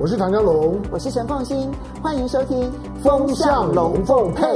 我是唐湘龙，我是陈凤新，欢迎收听《风向龙凤配》。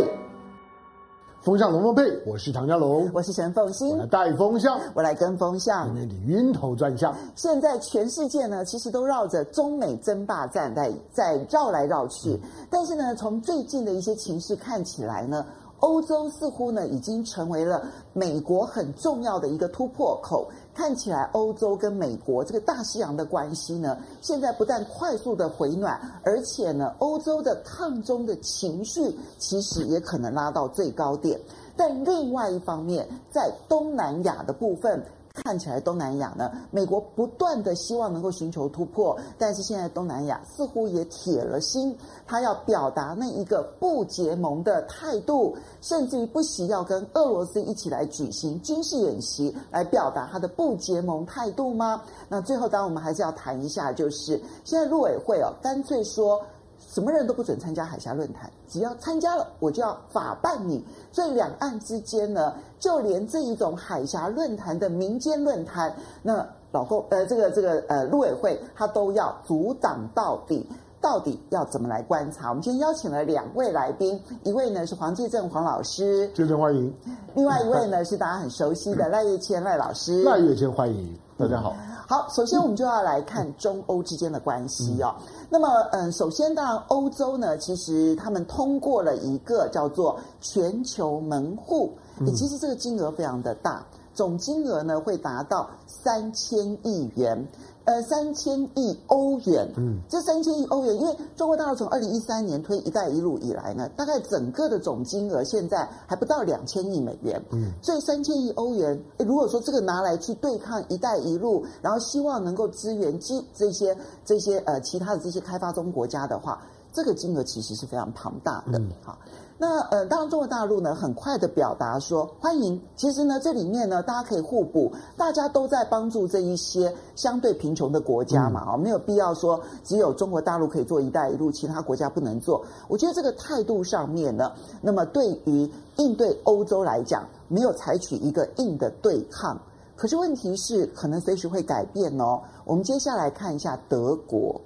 风向龙凤配，我是唐家龙，我是陈凤新，我来带风向，我来跟风向，你晕头转向。现在全世界呢，其实都绕着中美争霸战在在绕来绕去，嗯、但是呢，从最近的一些情势看起来呢。欧洲似乎呢已经成为了美国很重要的一个突破口，看起来欧洲跟美国这个大西洋的关系呢，现在不但快速的回暖，而且呢，欧洲的抗中的情绪其实也可能拉到最高点。但另外一方面，在东南亚的部分。看起来东南亚呢，美国不断的希望能够寻求突破，但是现在东南亚似乎也铁了心，他要表达那一个不结盟的态度，甚至于不惜要跟俄罗斯一起来举行军事演习，来表达他的不结盟态度吗？那最后，当然我们还是要谈一下，就是现在陆委会哦，干脆说。什么人都不准参加海峡论坛，只要参加了，我就要法办你。所以两岸之间呢，就连这一种海峡论坛的民间论坛，那老公呃，这个这个呃，陆委会他都要阻挡到底。到底要怎么来观察？我们今天邀请了两位来宾，一位呢是黄继正黄老师，介正欢迎；另外一位呢是大家很熟悉的赖叶谦赖老师，赖叶谦欢迎，大家好。好，首先我们就要来看中欧之间的关系哦。嗯、那么，嗯，首先当然，欧洲呢，其实他们通过了一个叫做全球门户，嗯、其实这个金额非常的大，总金额呢会达到三千亿元。呃，三千亿欧元，嗯，这三千亿欧元，因为中国大陆从二零一三年推“一带一路”以来呢，大概整个的总金额现在还不到两千亿美元，嗯，所以三千亿欧元，如果说这个拿来去对抗“一带一路”，然后希望能够支援基这些这些呃其他的这些开发中国家的话，这个金额其实是非常庞大的，好。那呃，当然，中国大陆呢，很快的表达说欢迎。其实呢，这里面呢，大家可以互补，大家都在帮助这一些相对贫穷的国家嘛，啊、嗯，没有必要说只有中国大陆可以做“一带一路”，其他国家不能做。我觉得这个态度上面呢，那么对于应对欧洲来讲，没有采取一个硬的对抗。可是问题是，可能随时会改变哦。我们接下来看一下德国。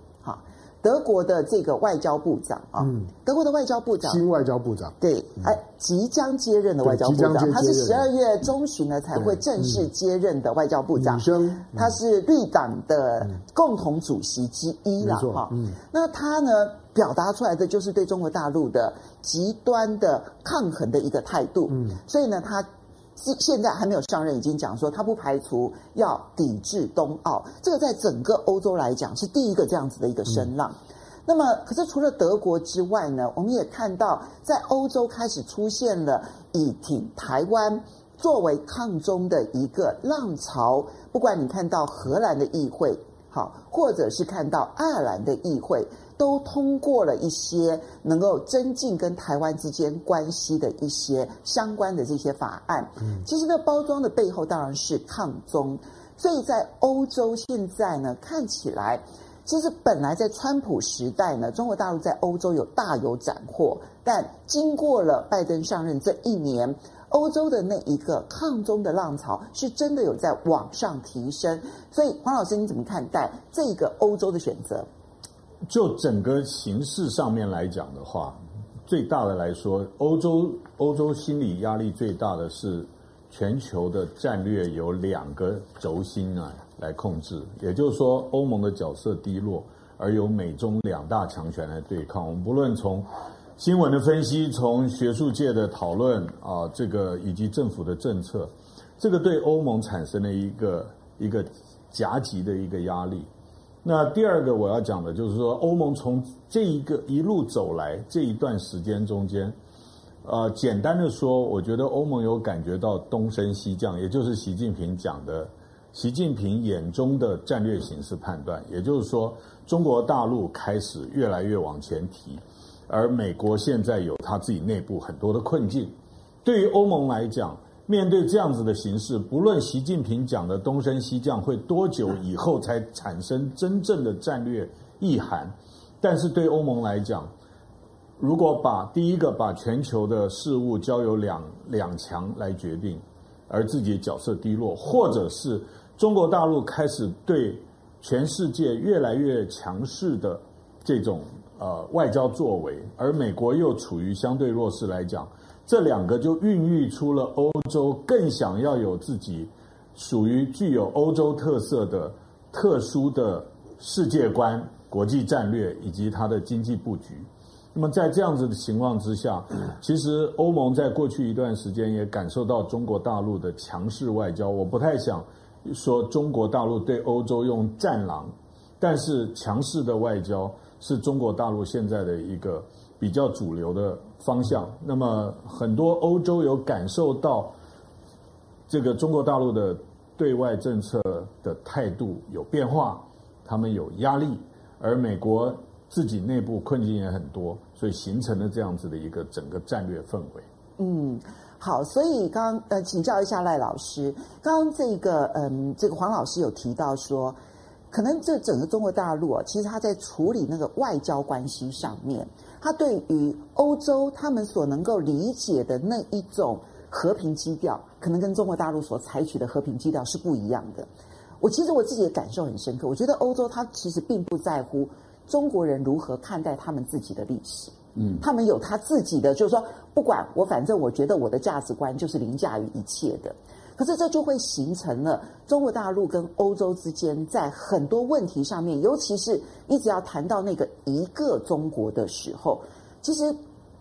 德国的这个外交部长啊，嗯，德国的外交部长，新外交部长，对，哎，即将接任的外交部长，他是十二月中旬呢才会正式接任的外交部长，他是绿党的共同主席之一了哈。嗯，那他呢表达出来的就是对中国大陆的极端的抗衡的一个态度，嗯，所以呢他。现在还没有上任，已经讲说他不排除要抵制冬奥，这个在整个欧洲来讲是第一个这样子的一个声浪。那么，可是除了德国之外呢，我们也看到在欧洲开始出现了以挺台湾作为抗中的一个浪潮。不管你看到荷兰的议会，好，或者是看到爱尔兰的议会。都通过了一些能够增进跟台湾之间关系的一些相关的这些法案。嗯，其实这包装的背后当然是抗中，所以在欧洲现在呢，看起来其实本来在川普时代呢，中国大陆在欧洲有大有斩获，但经过了拜登上任这一年，欧洲的那一个抗中的浪潮是真的有在往上提升。所以黄老师你怎么看待这个欧洲的选择？就整个形势上面来讲的话，最大的来说，欧洲欧洲心理压力最大的是全球的战略有两个轴心啊来控制，也就是说，欧盟的角色低落，而由美中两大强权来对抗。我们不论从新闻的分析，从学术界的讨论啊，这个以及政府的政策，这个对欧盟产生了一个一个夹击的一个压力。那第二个我要讲的就是说，欧盟从这一个一路走来这一段时间中间，呃，简单的说，我觉得欧盟有感觉到东升西降，也就是习近平讲的，习近平眼中的战略形势判断，也就是说，中国大陆开始越来越往前提，而美国现在有他自己内部很多的困境，对于欧盟来讲。面对这样子的形势，不论习近平讲的东升西降会多久以后才产生真正的战略意涵，但是对欧盟来讲，如果把第一个把全球的事务交由两两强来决定，而自己角色低落，或者是中国大陆开始对全世界越来越强势的这种呃外交作为，而美国又处于相对弱势来讲，这两个就孕育出了欧洲更想要有自己属于具有欧洲特色的特殊的世界观、国际战略以及它的经济布局。那么在这样子的情况之下，其实欧盟在过去一段时间也感受到中国大陆的强势外交。我不太想说中国大陆对欧洲用战狼，但是强势的外交是中国大陆现在的一个比较主流的方向。那么很多欧洲有感受到这个中国大陆的对外政策的态度有变化，他们有压力，而美国。自己内部困境也很多，所以形成了这样子的一个整个战略氛围。嗯，好，所以刚呃，请教一下赖老师，刚刚这个嗯，这个黄老师有提到说，可能这整个中国大陆啊，其实他在处理那个外交关系上面，他对于欧洲他们所能够理解的那一种和平基调，可能跟中国大陆所采取的和平基调是不一样的。我其实我自己的感受很深刻，我觉得欧洲他其实并不在乎。中国人如何看待他们自己的历史？嗯，他们有他自己的，就是说，不管我，反正我觉得我的价值观就是凌驾于一切的。可是这就会形成了中国大陆跟欧洲之间在很多问题上面，尤其是你只要谈到那个一个中国的时候，其实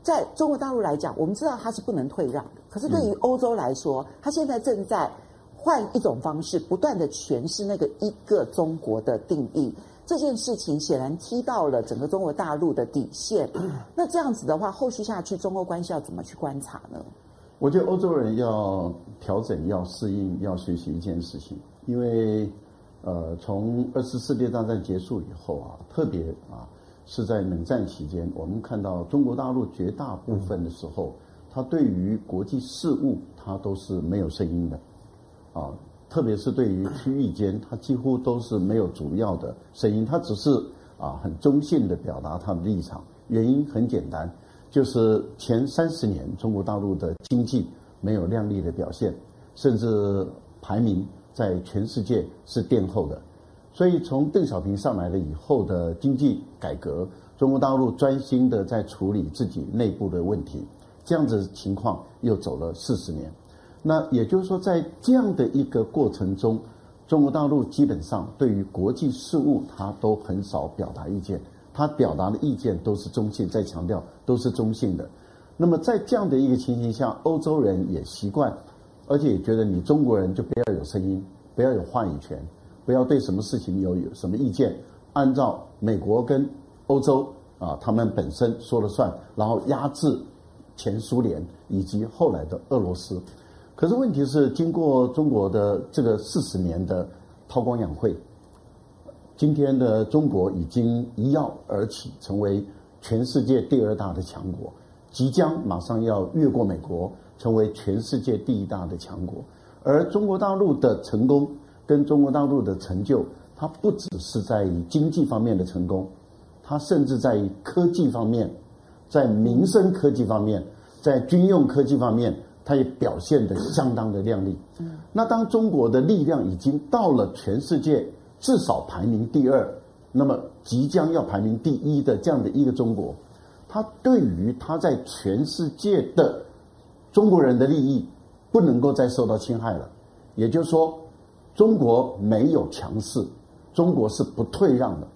在中国大陆来讲，我们知道它是不能退让的。可是对于欧洲来说，它现在正在换一种方式，不断的诠释那个一个中国的定义。这件事情显然踢到了整个中国大陆的底线。那这样子的话，后续下去中欧关系要怎么去观察呢？我觉得欧洲人要调整、要适应、要学习一件事情，因为呃，从二次世界大战结束以后啊，特别啊是在冷战期间，我们看到中国大陆绝大部分的时候，他对于国际事务他都是没有声音的啊。特别是对于区域间，他几乎都是没有主要的声音，他只是啊很中性的表达他的立场。原因很简单，就是前三十年中国大陆的经济没有亮丽的表现，甚至排名在全世界是垫后的。所以从邓小平上来了以后的经济改革，中国大陆专心的在处理自己内部的问题，这样子情况又走了四十年。那也就是说，在这样的一个过程中，中国大陆基本上对于国际事务，他都很少表达意见，他表达的意见都是中性，再强调都是中性的。那么在这样的一个情形下，欧洲人也习惯，而且也觉得你中国人就不要有声音，不要有话语权，不要对什么事情有有什么意见，按照美国跟欧洲啊他们本身说了算，然后压制前苏联以及后来的俄罗斯。可是问题是，经过中国的这个四十年的韬光养晦，今天的中国已经一跃而起，成为全世界第二大的强国，即将马上要越过美国，成为全世界第一大的强国。而中国大陆的成功跟中国大陆的成就，它不只是在于经济方面的成功，它甚至在于科技方面，在民生科技方面，在军用科技方面。它也表现得相当的亮丽。那当中国的力量已经到了全世界至少排名第二，那么即将要排名第一的这样的一个中国，它对于它在全世界的中国人的利益不能够再受到侵害了。也就是说，中国没有强势，中国是不退让的。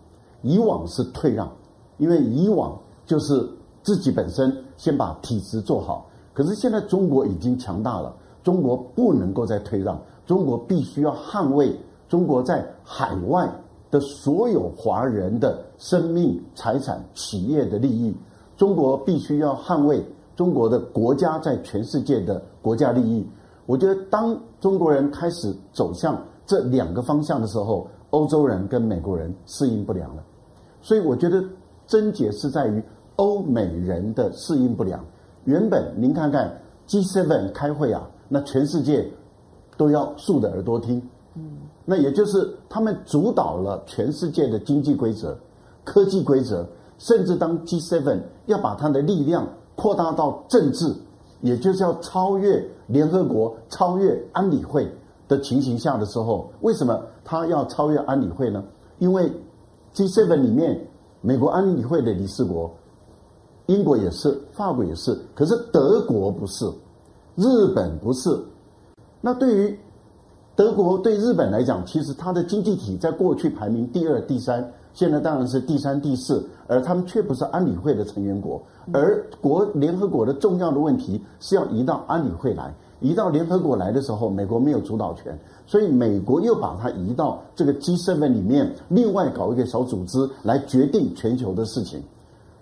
以往是退让，因为以往就是自己本身先把体质做好。可是现在中国已经强大了，中国不能够再退让，中国必须要捍卫中国在海外的所有华人的生命、财产、企业的利益，中国必须要捍卫中国的国家在全世界的国家利益。我觉得，当中国人开始走向这两个方向的时候，欧洲人跟美国人适应不良了。所以，我觉得症结是在于欧美人的适应不良。原本您看看 G7 开会啊，那全世界都要竖着耳朵听，嗯，那也就是他们主导了全世界的经济规则、科技规则，甚至当 G7 要把它的力量扩大到政治，也就是要超越联合国、超越安理会的情形下的时候，为什么他要超越安理会呢？因为 G7 里面美国安理会的理事国，英国也是，法国也是，可是德国不是，日本不是。那对于德国对日本来讲，其实它的经济体在过去排名第二、第三，现在当然是第三、第四，而他们却不是安理会的成员国。而国联合国的重要的问题是要移到安理会来，移到联合国来的时候，美国没有主导权，所以美国又把它移到这个 G7 里面，另外搞一个小组织来决定全球的事情。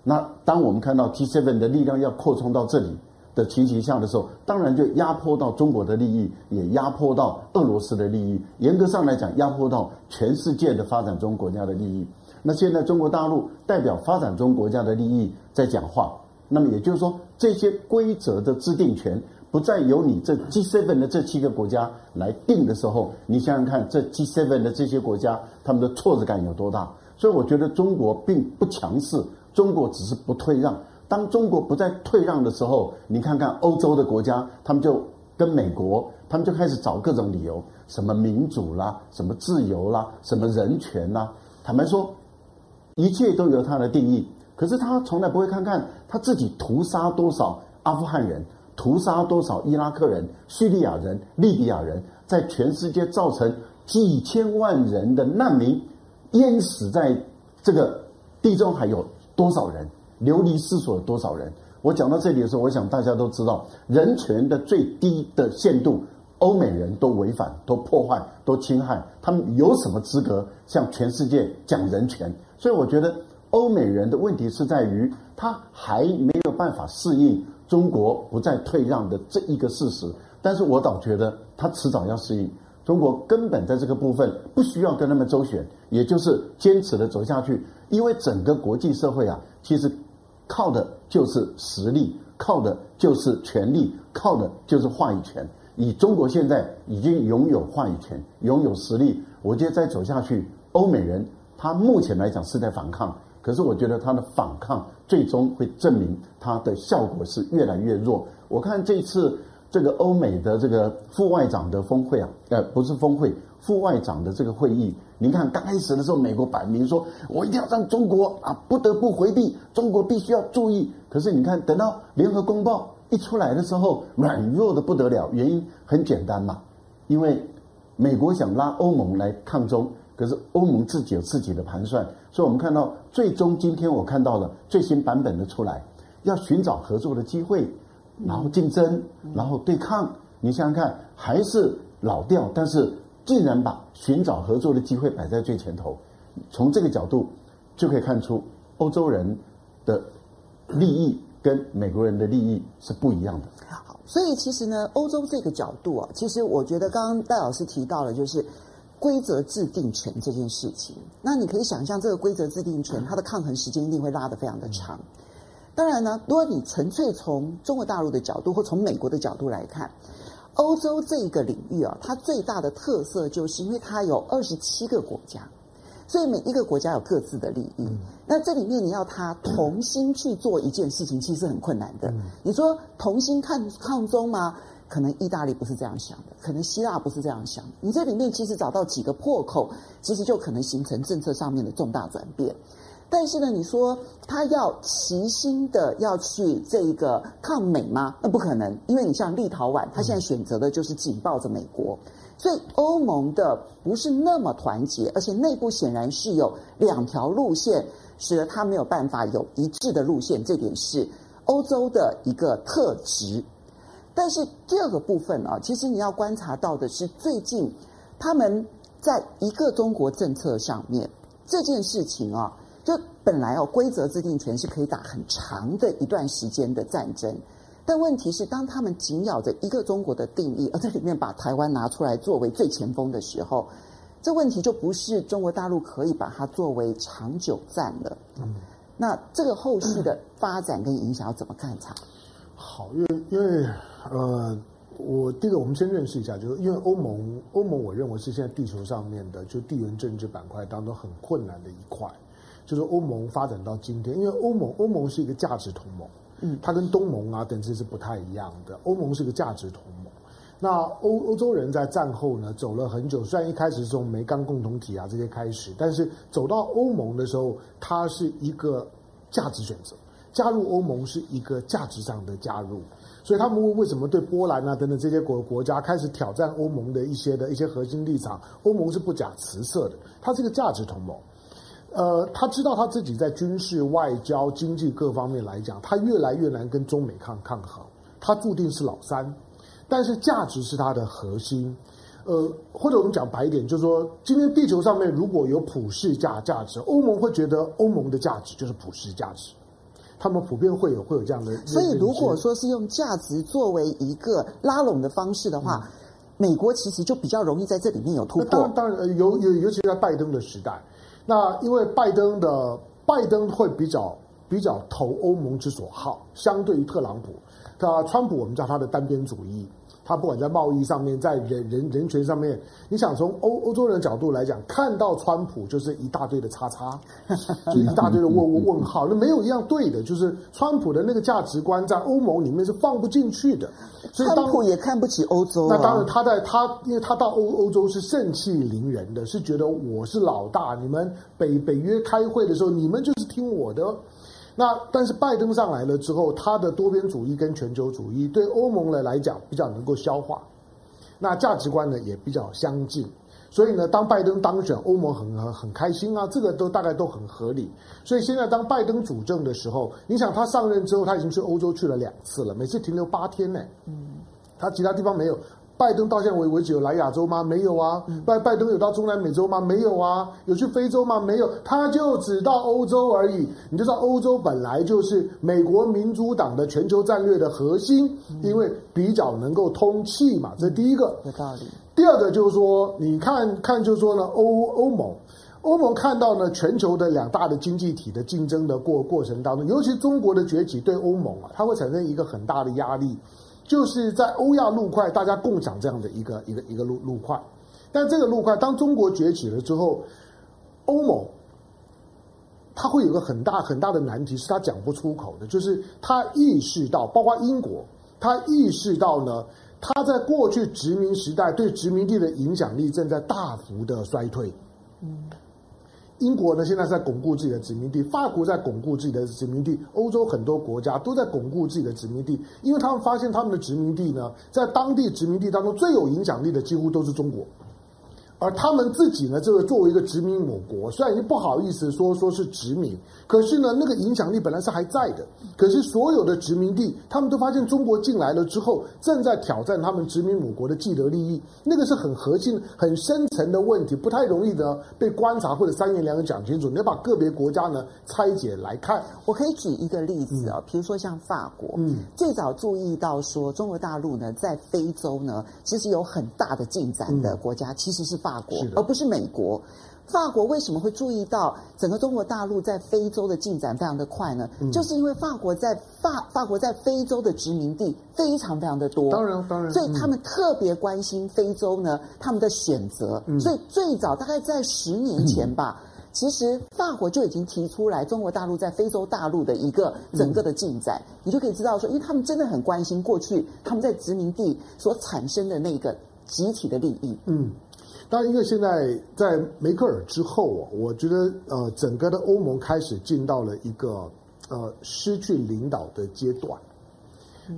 那当我们看到 G7 的力量要扩充到这里。的情形下的时候，当然就压迫到中国的利益，也压迫到俄罗斯的利益。严格上来讲，压迫到全世界的发展中国家的利益。那现在中国大陆代表发展中国家的利益在讲话，那么也就是说，这些规则的制定权不再由你这 G7 的这七个国家来定的时候，你想想看，这 G7 的这些国家他们的挫折感有多大？所以我觉得中国并不强势，中国只是不退让。当中国不再退让的时候，你看看欧洲的国家，他们就跟美国，他们就开始找各种理由，什么民主啦，什么自由啦，什么人权啦。坦白说，一切都由他的定义。可是他从来不会看看他自己屠杀多少阿富汗人，屠杀多少伊拉克人、叙利亚人、利比亚人，在全世界造成几千万人的难民，淹死在这个地中海有多少人？流离失所多少人？我讲到这里的时候，我想大家都知道，人权的最低的限度，欧美人都违反、都破坏、都侵害，他们有什么资格向全世界讲人权？所以我觉得，欧美人的问题是在于，他还没有办法适应中国不再退让的这一个事实。但是我倒觉得，他迟早要适应。中国根本在这个部分不需要跟他们周旋，也就是坚持的走下去，因为整个国际社会啊，其实。靠的就是实力，靠的就是权力，靠的就是话语权。以中国现在已经拥有话语权，拥有实力，我觉得再走下去，欧美人他目前来讲是在反抗，可是我觉得他的反抗最终会证明他的效果是越来越弱。我看这次。这个欧美的这个副外长的峰会啊，呃，不是峰会，副外长的这个会议，您看刚开始的时候，美国摆明说，我一定要让中国啊不得不回避，中国必须要注意。可是你看，等到联合公报一出来的时候，软弱的不得了。原因很简单嘛，因为美国想拉欧盟来抗中，可是欧盟自己有自己的盘算。所以我们看到，最终今天我看到了最新版本的出来，要寻找合作的机会。然后竞争，然后对抗，你想想看，还是老调，但是竟然把寻找合作的机会摆在最前头，从这个角度就可以看出欧洲人的利益跟美国人的利益是不一样的。好，所以其实呢，欧洲这个角度啊，其实我觉得刚刚戴老师提到了，就是规则制定权这件事情。那你可以想象，这个规则制定权它的抗衡时间一定会拉得非常的长。当然呢，如果你纯粹从中国大陆的角度或从美国的角度来看，欧洲这一个领域啊，它最大的特色就是因为它有二十七个国家，所以每一个国家有各自的利益。嗯、那这里面你要它同心去做一件事情，其实很困难的。嗯、你说同心抗抗中吗？可能意大利不是这样想的，可能希腊不是这样想的。你这里面其实找到几个破口，其实就可能形成政策上面的重大转变。但是呢，你说他要齐心的要去这个抗美吗？那不可能，因为你像立陶宛，他现在选择的就是紧抱着美国，所以欧盟的不是那么团结，而且内部显然是有两条路线，使得他没有办法有一致的路线。这点是欧洲的一个特质。但是第二个部分啊，其实你要观察到的是，最近他们在一个中国政策上面这件事情啊。就本来哦，规则制定权是可以打很长的一段时间的战争，但问题是，当他们紧咬着一个中国的定义，而在里面把台湾拿出来作为最前锋的时候，这问题就不是中国大陆可以把它作为长久战了。嗯，那这个后续的发展跟影响要怎么看它？好，因为因为呃，我第一个我们先认识一下，就是因为欧盟，欧盟我认为是现在地球上面的就地缘政治板块当中很困难的一块。就是欧盟发展到今天，因为欧盟欧盟是一个价值同盟，嗯，它跟东盟啊等这是不太一样的。欧盟是个价值同盟，那欧欧洲人在战后呢走了很久，虽然一开始是从煤钢共同体啊这些开始，但是走到欧盟的时候，它是一个价值选择，加入欧盟是一个价值上的加入。所以他们为什么对波兰啊等等这些国国家开始挑战欧盟的一些的一些核心立场？欧盟是不假辞色的，它是一个价值同盟。呃，他知道他自己在军事、外交、经济各方面来讲，他越来越难跟中美抗抗衡，他注定是老三。但是价值是他的核心。呃，或者我们讲白一点，就是说，今天地球上面如果有普世价价值，欧盟会觉得欧盟的价值就是普世价值。他们普遍会有会有这样的，所以如果说是用价值作为一个拉拢的方式的话，嗯、美国其实就比较容易在这里面有突破。当然，当然，尤尤尤其在拜登的时代，那因为拜登的拜登会比较比较投欧盟之所好，相对于特朗普，他川普我们叫他的单边主义。他不管在贸易上面，在人人人权上面，你想从欧欧洲人的角度来讲，看到川普就是一大堆的叉叉，就一大堆的问问问号，那没有一样对的，就是川普的那个价值观在欧盟里面是放不进去的。所以川普也看不起欧洲啊。那当然，他在他因为他到欧欧洲是盛气凌人的，是觉得我是老大，你们北北约开会的时候，你们就是听我的。那但是拜登上来了之后，他的多边主义跟全球主义对欧盟的来讲比较能够消化，那价值观呢也比较相近，所以呢，当拜登当选，欧盟很很很开心啊，这个都大概都很合理。所以现在当拜登主政的时候，你想他上任之后，他已经去欧洲去了两次了，每次停留八天呢，嗯，他其他地方没有。拜登到现在为为止有来亚洲吗？没有啊。拜拜登有到中南美洲吗？没有啊。有去非洲吗？没有。他就只到欧洲而已。你就知道欧洲本来就是美国民主党的全球战略的核心，因为比较能够通气嘛。这是第一个。有道理。第二个就是说，你看看就是说呢，欧欧盟，欧盟看到呢全球的两大的经济体的竞争的过过程当中，尤其中国的崛起对欧盟啊，它会产生一个很大的压力。就是在欧亚陆块，大家共享这样的一个一个一个陆陆块，但这个陆块当中国崛起了之后，欧盟它会有个很大很大的难题，是他讲不出口的，就是他意识到，包括英国，他意识到呢，他在过去殖民时代对殖民地的影响力正在大幅的衰退。嗯。英国呢，现在在巩固自己的殖民地；法国在巩固自己的殖民地；欧洲很多国家都在巩固自己的殖民地，因为他们发现他们的殖民地呢，在当地殖民地当中最有影响力的几乎都是中国。而他们自己呢，这个作为一个殖民母国，虽然已经不好意思说说是殖民，可是呢，那个影响力本来是还在的。可是所有的殖民地，他们都发现中国进来了之后，正在挑战他们殖民母国的既得利益。那个是很核心、很深层的问题，不太容易的被观察或者三言两语讲清楚。你要把个别国家呢拆解来看。我可以举一个例子啊、哦，比如说像法国，嗯，最早注意到说中国大陆呢在非洲呢其实有很大的进展的国家，其实是法。法国，而不是美国。法国为什么会注意到整个中国大陆在非洲的进展非常的快呢？嗯、就是因为法国在法法国在非洲的殖民地非常非常的多，当然当然，所以他们特别关心非洲呢，他们的选择。嗯、所以最早大概在十年前吧，嗯、其实法国就已经提出来中国大陆在非洲大陆的一个整个的进展，嗯、你就可以知道说，因为他们真的很关心过去他们在殖民地所产生的那个集体的利益。嗯。当然，因为现在在梅克尔之后啊，我觉得呃，整个的欧盟开始进到了一个呃失去领导的阶段，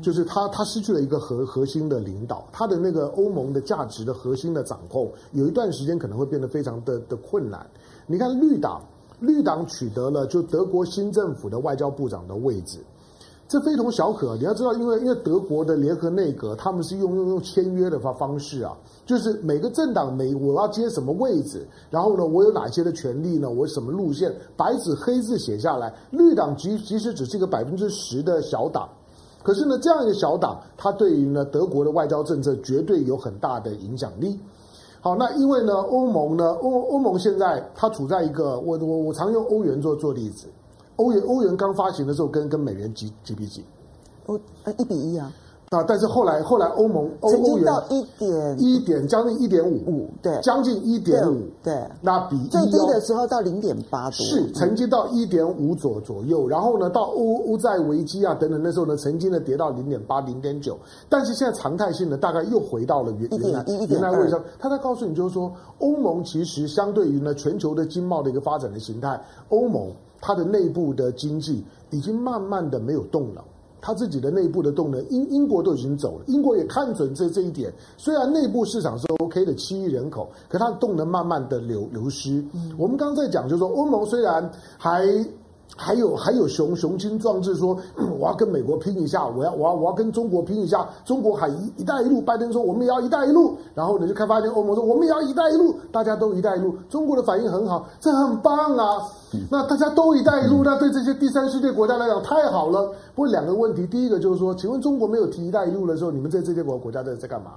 就是他他失去了一个核核心的领导，他的那个欧盟的价值的核心的掌控，有一段时间可能会变得非常的的困难。你看绿党，绿党取得了就德国新政府的外交部长的位置。这非同小可，你要知道，因为因为德国的联合内阁，他们是用用用签约的方方式啊，就是每个政党每我要接什么位置，然后呢，我有哪些的权利呢？我什么路线，白纸黑字写下来。绿党即即使只是一个百分之十的小党，可是呢，这样一个小党，它对于呢德国的外交政策绝对有很大的影响力。好，那因为呢，欧盟呢，欧欧盟现在它处在一个，我我我常用欧元做做例子。欧元欧元刚发行的时候跟，跟跟美元几几比几？欧呃一比一啊。啊，但是后来后来欧盟欧欧元到一点一点将近一点五。五，对，将近一点五，对，那比最低的时候到零点八多，是曾经到一点五左左右，然后呢，到欧欧债危机啊等等那时候呢，曾经呢跌到零点八零点九，但是现在常态性的大概又回到了原原来原来位置上，他在告诉你就是说，欧盟其实相对于呢全球的经贸的一个发展的形态，欧盟它的内部的经济已经慢慢的没有动了。他自己的内部的动能，英英国都已经走了，英国也看准这这一点。虽然内部市场是 OK 的，七亿人口，可它的动能慢慢的流流失。嗯、我们刚刚在讲，就是说欧盟虽然还。还有还有雄雄心壮志说，我要跟美国拼一下，我要我要我要跟中国拼一下。中国还一一带一路，拜登说我们也要一带一路，然后呢就开发现欧盟说我们也要一带一路，大家都一带一路。中国的反应很好，这很棒啊。那大家都一带一路，那对这些第三世界国家来讲太好了。不过两个问题，第一个就是说，请问中国没有提一带一路的时候，你们在这些国国家在在干嘛？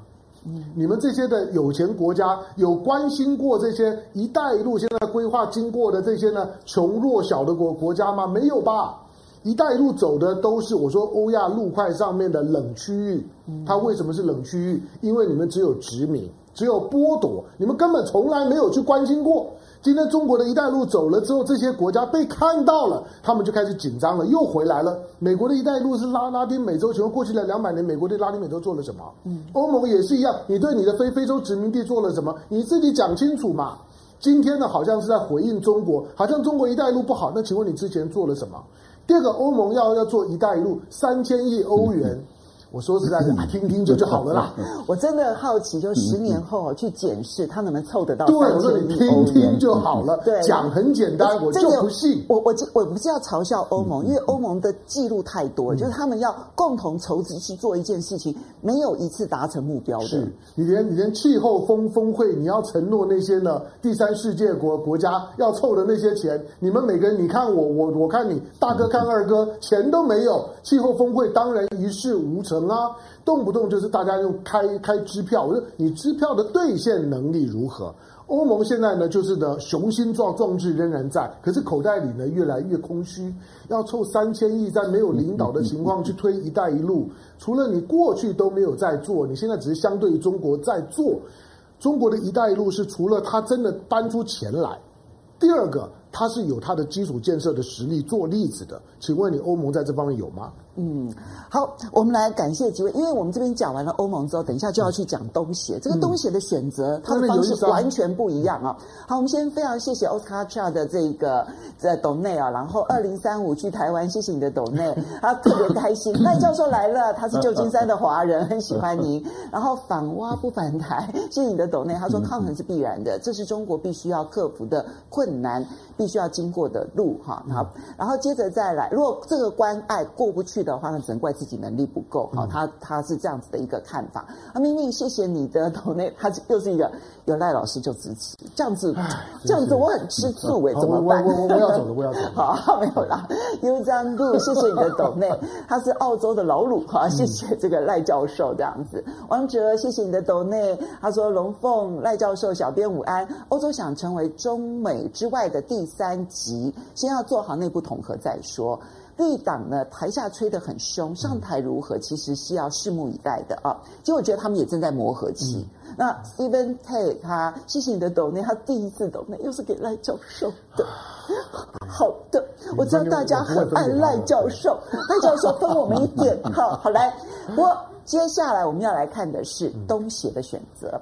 你们这些的有钱国家有关心过这些“一带一路”现在规划经过的这些呢穷弱小的国国家吗？没有吧？“一带一路”走的都是我说欧亚陆块上面的冷区域。它为什么是冷区域？因为你们只有殖民，只有剥夺，你们根本从来没有去关心过。今天中国的一带一路走了之后，这些国家被看到了，他们就开始紧张了，又回来了。美国的一带一路是拉拉丁美洲，请问过去的两百年，美国对拉丁美洲做了什么？嗯，欧盟也是一样，你对你的非非洲殖民地做了什么？你自己讲清楚嘛。今天呢，好像是在回应中国，好像中国一带一路不好。那请问你之前做了什么？第二个，欧盟要要做一带一路，三千亿欧元。嗯我说实在的，听听就就好了啦。我真的好奇，就十年后去检视他能不能凑得到。对，我说你听听就好了。对，讲很简单，我就不信。我我我不是要嘲笑欧盟，因为欧盟的记录太多，就是他们要共同筹资去做一件事情，没有一次达成目标的。是你连你连气候峰峰会，你要承诺那些呢第三世界国国家要凑的那些钱，你们每个人你看我我我看你大哥看二哥，钱都没有，气候峰会当然一事无成。啊，动不动就是大家用开开支票。我说你支票的兑现能力如何？欧盟现在呢，就是的雄心壮壮志仍然在，可是口袋里呢越来越空虚。要凑三千亿，在没有领导的情况去推“一带一路”，除了你过去都没有在做，你现在只是相对于中国在做。中国的一带一路是除了他真的搬出钱来，第二个他是有他的基础建设的实力做例子的。请问你欧盟在这方面有吗？嗯，好，我们来感谢几位，因为我们这边讲完了欧盟之后，等一下就要去讲东协。这个东协的选择，它的方式完全不一样啊。好，我们先非常谢谢奥斯卡恰的这个在斗内啊，然后二零三五去台湾，谢谢你的斗内，他特别开心。赖教授来了，他是旧金山的华人，很喜欢您。然后反挖不反台，谢谢你的斗内，他说抗衡是必然的，这是中国必须要克服的困难，必须要经过的路哈。好，然后接着再来，如果这个关爱过不去。的话那，只能怪自己能力不够。好，他他是这样子的一个看法。啊，明明谢谢你的同类，他又是一个有赖老师就支持，这样子，这样子我很吃醋哎，怎么办？我我我要走了，我要走了。好，没有啦。悠张路，谢谢你的抖内，他是澳洲的老鲁哈，谢谢这个赖教授这样子。王哲，谢谢你的抖内，他说龙凤赖教授小编午安。欧洲想成为中美之外的第三极，先要做好内部统合再说。绿党呢，台下吹得很凶，上台如何，其实是要拭目以待的啊。其实我觉得他们也正在磨合期。嗯、那 Steven Tay 他谢谢你的抖内，他第一次抖内又是给赖教授的。好的，我知道大家很爱赖教授，赖教授分我们一点。好，好来。不过接下来我们要来看的是东协的选择。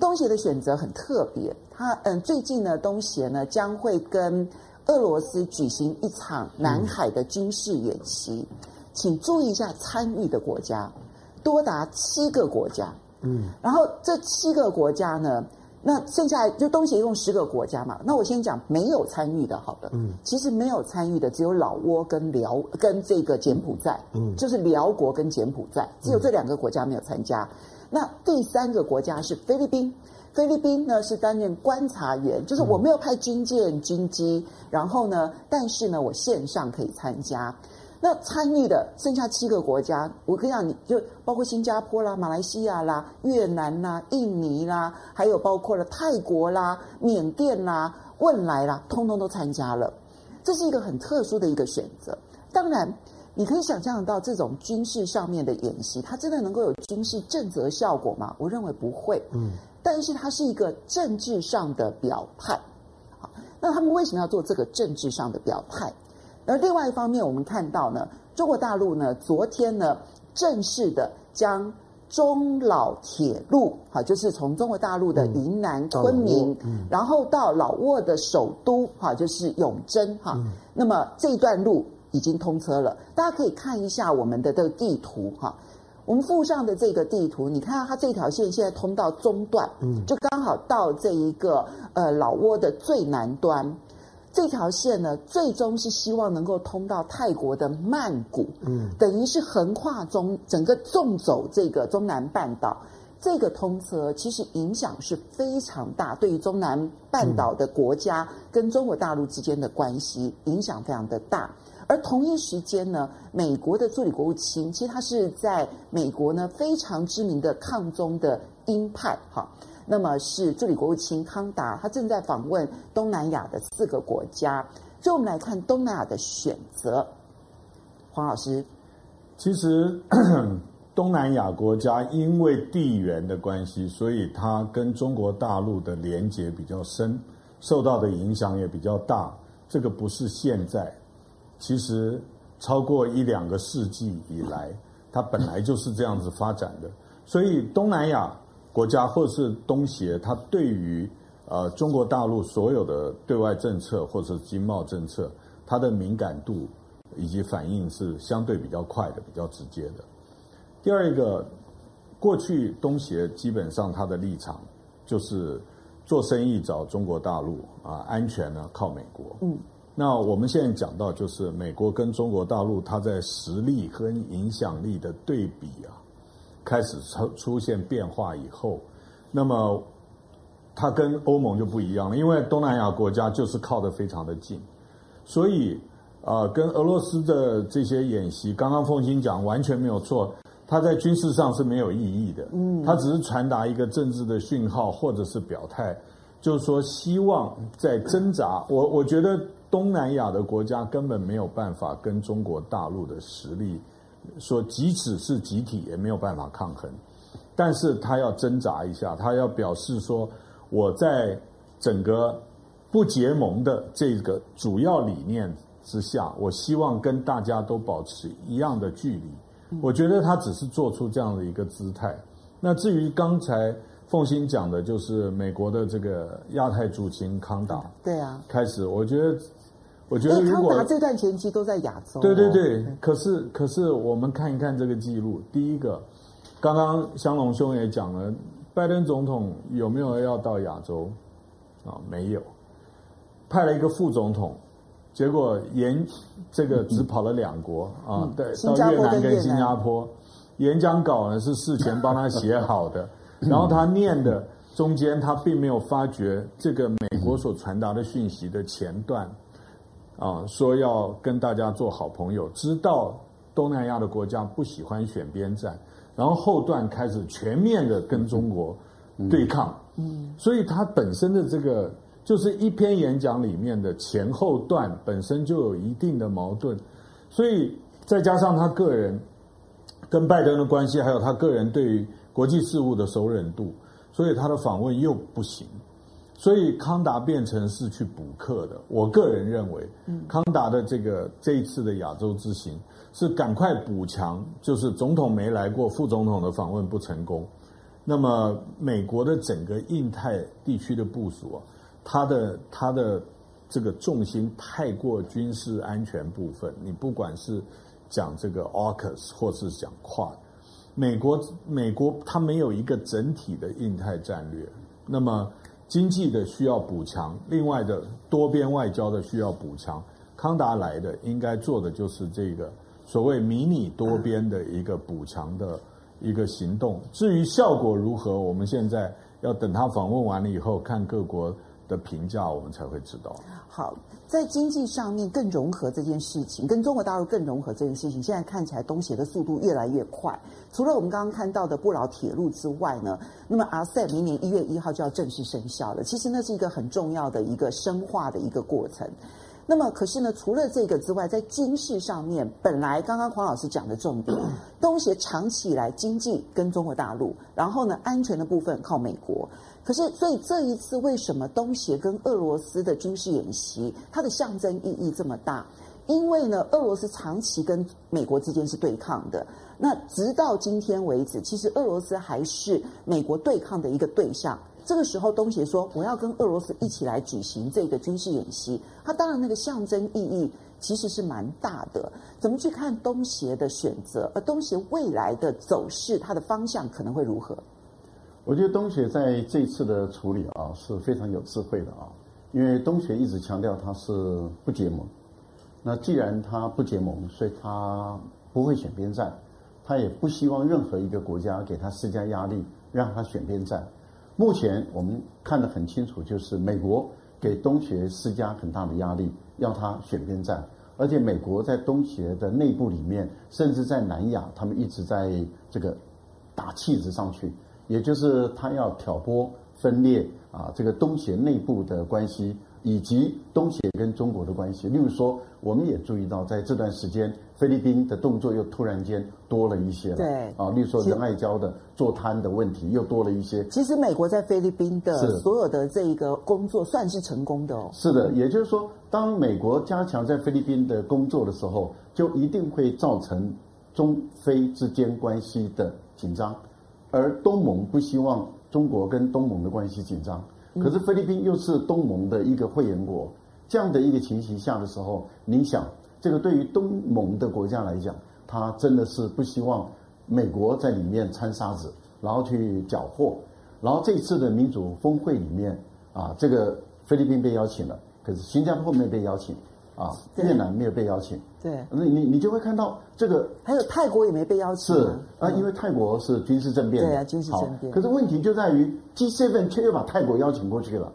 东协的选择很特别，他嗯，最近呢，东协呢将会跟。俄罗斯举行一场南海的军事演习，请注意一下参与的国家多达七个国家。嗯，然后这七个国家呢，那剩下就东协一共十个国家嘛。那我先讲没有参与的，好的。嗯，其实没有参与的只有老挝跟辽跟这个柬埔寨。嗯，就是辽国跟柬埔寨，只有这两个国家没有参加。那第三个国家是菲律宾。菲律宾呢是担任观察员，就是我没有派军舰、军机，然后呢，但是呢，我线上可以参加。那参与的剩下七个国家，我跟你讲，你就包括新加坡啦、马来西亚啦、越南啦、印尼啦，还有包括了泰国啦、缅甸啦、汶莱啦，通通都参加了。这是一个很特殊的一个选择。当然，你可以想象得到这种军事上面的演习，它真的能够有军事震慑效果吗？我认为不会。嗯，但是它是一个政治上的表态。好，那他们为什么要做这个政治上的表态？而另外一方面，我们看到呢，中国大陆呢，昨天呢，正式的将中老铁路，哈，就是从中国大陆的云南昆明，然后到老挝的首都，哈，就是永贞，哈，那么这一段路。已经通车了，大家可以看一下我们的这个地图哈。我们附上的这个地图，你看到它这条线现在通到中段，嗯，就刚好到这一个呃老挝的最南端。这条线呢，最终是希望能够通到泰国的曼谷，嗯，等于是横跨中整个纵走这个中南半岛。这个通车其实影响是非常大，对于中南半岛的国家跟中国大陆之间的关系影响非常的大。而同一时间呢，美国的助理国务卿，其实他是在美国呢非常知名的抗中的鹰派，哈，那么是助理国务卿康达，他正在访问东南亚的四个国家，所以我们来看东南亚的选择。黄老师，其实东南亚国家因为地缘的关系，所以它跟中国大陆的连结比较深，受到的影响也比较大。这个不是现在。其实超过一两个世纪以来，它本来就是这样子发展的。所以东南亚国家或是东协，它对于呃中国大陆所有的对外政策或者是经贸政策，它的敏感度以及反应是相对比较快的、比较直接的。第二一个，过去东协基本上它的立场就是做生意找中国大陆啊，安全呢靠美国。嗯。那我们现在讲到，就是美国跟中国大陆，它在实力和影响力的对比啊，开始出出现变化以后，那么它跟欧盟就不一样了，因为东南亚国家就是靠得非常的近，所以啊、呃，跟俄罗斯的这些演习，刚刚凤馨讲完全没有错，它在军事上是没有意义的，嗯，它只是传达一个政治的讯号或者是表态，就是说希望在挣扎，我我觉得。东南亚的国家根本没有办法跟中国大陆的实力说，即使是集体也没有办法抗衡。但是他要挣扎一下，他要表示说，我在整个不结盟的这个主要理念之下，我希望跟大家都保持一样的距离。我觉得他只是做出这样的一个姿态。那至于刚才。凤新讲的就是美国的这个亚太主情康达，对啊，开始我觉得，我觉得如果康达这段前期都在亚洲，对对对，可是可是我们看一看这个记录，第一个，刚刚香龙兄也讲了，拜登总统有没有要到亚洲？啊？没有，派了一个副总统，结果演这个只跑了两国。啊，对，到越南跟新加坡，演讲稿呢是事前帮他写好的。然后他念的中间，他并没有发觉这个美国所传达的讯息的前段，啊，说要跟大家做好朋友，知道东南亚的国家不喜欢选边站，然后后段开始全面的跟中国对抗，嗯，所以他本身的这个就是一篇演讲里面的前后段本身就有一定的矛盾，所以再加上他个人跟拜登的关系，还有他个人对于。国际事务的熟稔度，所以他的访问又不行，所以康达变成是去补课的。我个人认为，康达的这个这一次的亚洲之行是赶快补强，就是总统没来过，副总统的访问不成功。那么美国的整个印太地区的部署啊，它的它的这个重心太过军事安全部分，你不管是讲这个 AUKUS 或是讲 QUAD。美国，美国它没有一个整体的印太战略，那么经济的需要补强，另外的多边外交的需要补强。康达来的应该做的就是这个所谓迷你多边的一个补强的一个行动。至于效果如何，我们现在要等他访问完了以后，看各国的评价，我们才会知道。好。在经济上面更融合这件事情，跟中国大陆更融合这件事情，现在看起来东协的速度越来越快。除了我们刚刚看到的不老铁路之外呢，那么阿萨明年一月一号就要正式生效了。其实那是一个很重要的一个深化的一个过程。那么，可是呢，除了这个之外，在军事上面，本来刚刚黄老师讲的重点，东协长期以来经济跟中国大陆，然后呢，安全的部分靠美国。可是，所以这一次为什么东协跟俄罗斯的军事演习，它的象征意义这么大？因为呢，俄罗斯长期跟美国之间是对抗的。那直到今天为止，其实俄罗斯还是美国对抗的一个对象。这个时候，东协说我要跟俄罗斯一起来举行这个军事演习，它当然那个象征意义其实是蛮大的。怎么去看东协的选择？而东协未来的走势，它的方向可能会如何？我觉得东协在这次的处理啊是非常有智慧的啊，因为东协一直强调它是不结盟。那既然它不结盟，所以它不会选边站，它也不希望任何一个国家给它施加压力，让它选边站。目前我们看得很清楚，就是美国给东协施加很大的压力，要他选边站，而且美国在东协的内部里面，甚至在南亚，他们一直在这个打气子上去，也就是他要挑拨分裂啊，这个东协内部的关系。以及东协跟中国的关系，例如说，我们也注意到，在这段时间，菲律宾的动作又突然间多了一些了。对啊，例如说仁爱礁的坐滩的问题又多了一些。其实美国在菲律宾的所有的这一个工作算是成功的哦。是的，也就是说，当美国加强在菲律宾的工作的时候，就一定会造成中非之间关系的紧张，而东盟不希望中国跟东盟的关系紧张。可是菲律宾又是东盟的一个会员国，这样的一个情形下的时候，你想，这个对于东盟的国家来讲，他真的是不希望美国在里面掺沙子，然后去搅和。然后这次的民主峰会里面，啊，这个菲律宾被邀请了，可是新加坡没有被邀请。啊，越南没有被邀请。对，那你你就会看到这个，还有泰国也没被邀请。是啊，因为泰国是军事政变。对啊，军事政变。可是问题就在于 G7 却又把泰国邀请过去了，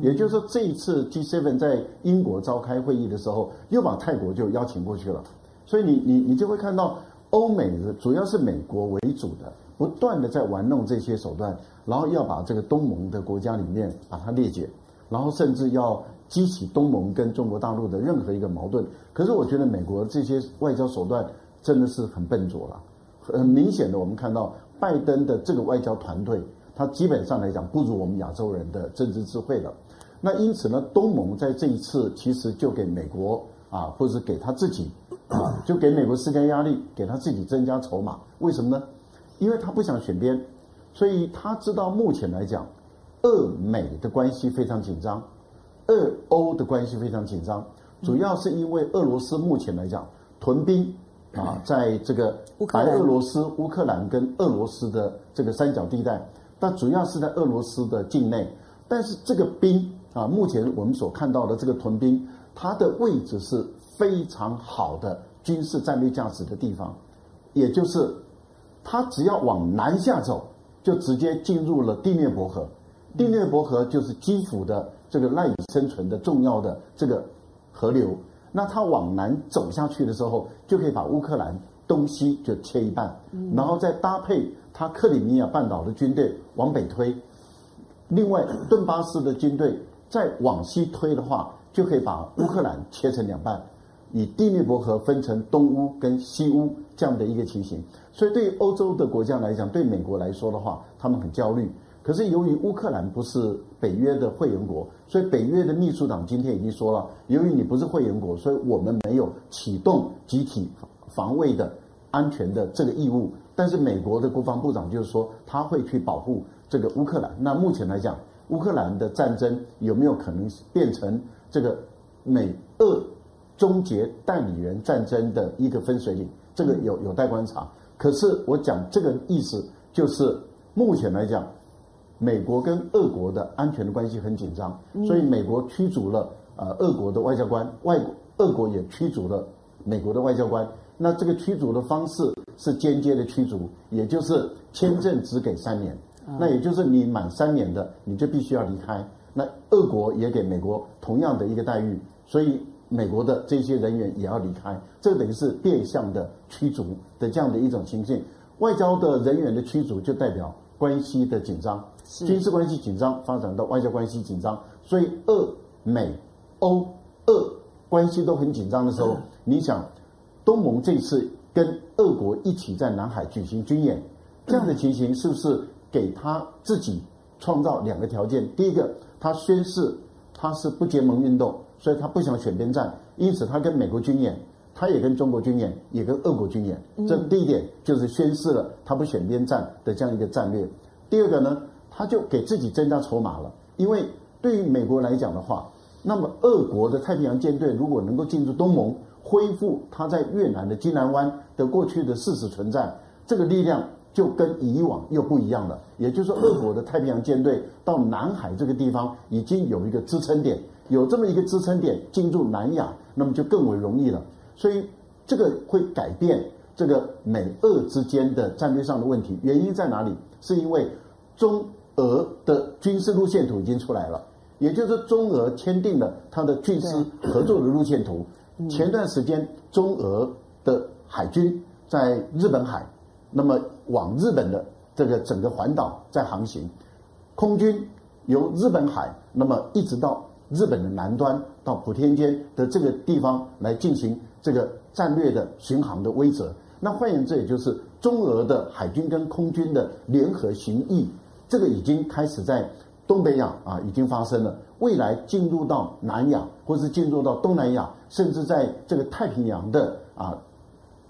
也就是说这一次 G7 在英国召开会议的时候，又把泰国就邀请过去了。所以你你你就会看到欧美的主要是美国为主的，不断的在玩弄这些手段，然后要把这个东盟的国家里面把它裂解，然后甚至要。激起东盟跟中国大陆的任何一个矛盾，可是我觉得美国这些外交手段真的是很笨拙了。很明显的，我们看到拜登的这个外交团队，他基本上来讲不如我们亚洲人的政治智慧了。那因此呢，东盟在这一次其实就给美国啊，或者是给他自己啊，就给美国施加压力，给他自己增加筹码。为什么呢？因为他不想选边，所以他知道目前来讲，俄美的关系非常紧张。俄欧的关系非常紧张，主要是因为俄罗斯目前来讲屯兵啊，在这个白俄罗斯、乌克兰跟俄罗斯的这个三角地带，但主要是在俄罗斯的境内。但是这个兵啊，目前我们所看到的这个屯兵，它的位置是非常好的军事战略价值的地方，也就是它只要往南下走，就直接进入了第聂伯河。第聂伯河就是基辅的。这个赖以生存的重要的这个河流，那它往南走下去的时候，就可以把乌克兰东西就切一半，然后再搭配它克里米亚半岛的军队往北推，另外顿巴斯的军队再往西推的话，就可以把乌克兰切成两半，以第聂伯河分成东乌跟西乌这样的一个情形。所以对于欧洲的国家来讲，对美国来说的话，他们很焦虑。可是由于乌克兰不是北约的会员国，所以北约的秘书长今天已经说了，由于你不是会员国，所以我们没有启动集体防卫的安全的这个义务。但是美国的国防部长就是说，他会去保护这个乌克兰。那目前来讲，乌克兰的战争有没有可能变成这个美俄终结代理人战争的一个分水岭？这个有有待观察。可是我讲这个意思，就是目前来讲。美国跟俄国的安全的关系很紧张，所以美国驱逐了呃俄国的外交官，外俄国也驱逐了美国的外交官。那这个驱逐的方式是间接的驱逐，也就是签证只给三年，那也就是你满三年的你就必须要离开。那俄国也给美国同样的一个待遇，所以美国的这些人员也要离开，这个等于是变相的驱逐的这样的一种情形。外交的人员的驱逐就代表关系的紧张。军事关系紧张发展到外交关系紧张，所以俄美欧俄关系都很紧张的时候，嗯、你想，东盟这次跟俄国一起在南海举行军演，这样的情形是不是给他自己创造两个条件？第一个，他宣誓他是不结盟运动，所以他不想选边站，因此他跟美国军演，他也跟中国军演，也跟俄国军演。这第一点就是宣示了他不选边站的这样一个战略。第二个呢，他就给自己增加筹码了，因为对于美国来讲的话，那么俄国的太平洋舰队如果能够进入东盟，恢复他在越南的金兰湾的过去的事实存在，这个力量就跟以往又不一样了。也就是说，俄国的太平洋舰队到南海这个地方已经有一个支撑点，有这么一个支撑点进入南亚，那么就更为容易了。所以这个会改变这个美俄之间的战略上的问题。原因在哪里？是因为中俄的军事路线图已经出来了，也就是中俄签订了他的军事合作的路线图。前段时间，中俄的海军在日本海，那么往日本的这个整个环岛在航行；空军由日本海，那么一直到日本的南端，到普天间的这个地方来进行这个战略的巡航的威慑。那换言之，也就是中俄的海军跟空军的联合行役，这个已经开始在东北亚啊已经发生了。未来进入到南亚，或是进入到东南亚，甚至在这个太平洋的啊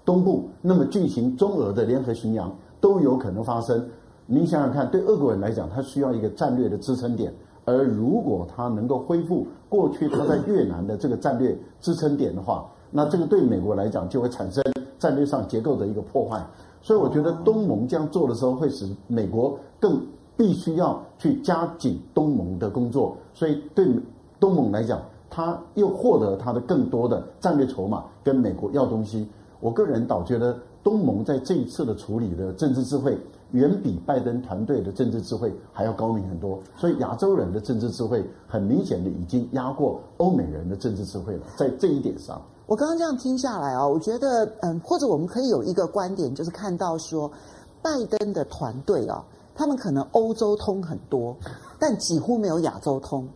东部，那么进行中俄的联合巡洋都有可能发生。您想想看，对俄国人来讲，他需要一个战略的支撑点，而如果他能够恢复过去他在越南的这个战略支撑点的话，那这个对美国来讲就会产生战略上结构的一个破坏。所以，我觉得东盟这样做的时候，会使美国更。必须要去加紧东盟的工作，所以对东盟来讲，他又获得他的更多的战略筹码，跟美国要东西。我个人倒觉得，东盟在这一次的处理的政治智慧，远比拜登团队的政治智慧还要高明很多。所以亚洲人的政治智慧，很明显的已经压过欧美人的政治智慧了。在这一点上，我刚刚这样听下来啊，我觉得，嗯，或者我们可以有一个观点，就是看到说，拜登的团队啊。他们可能欧洲通很多，但几乎没有亚洲通，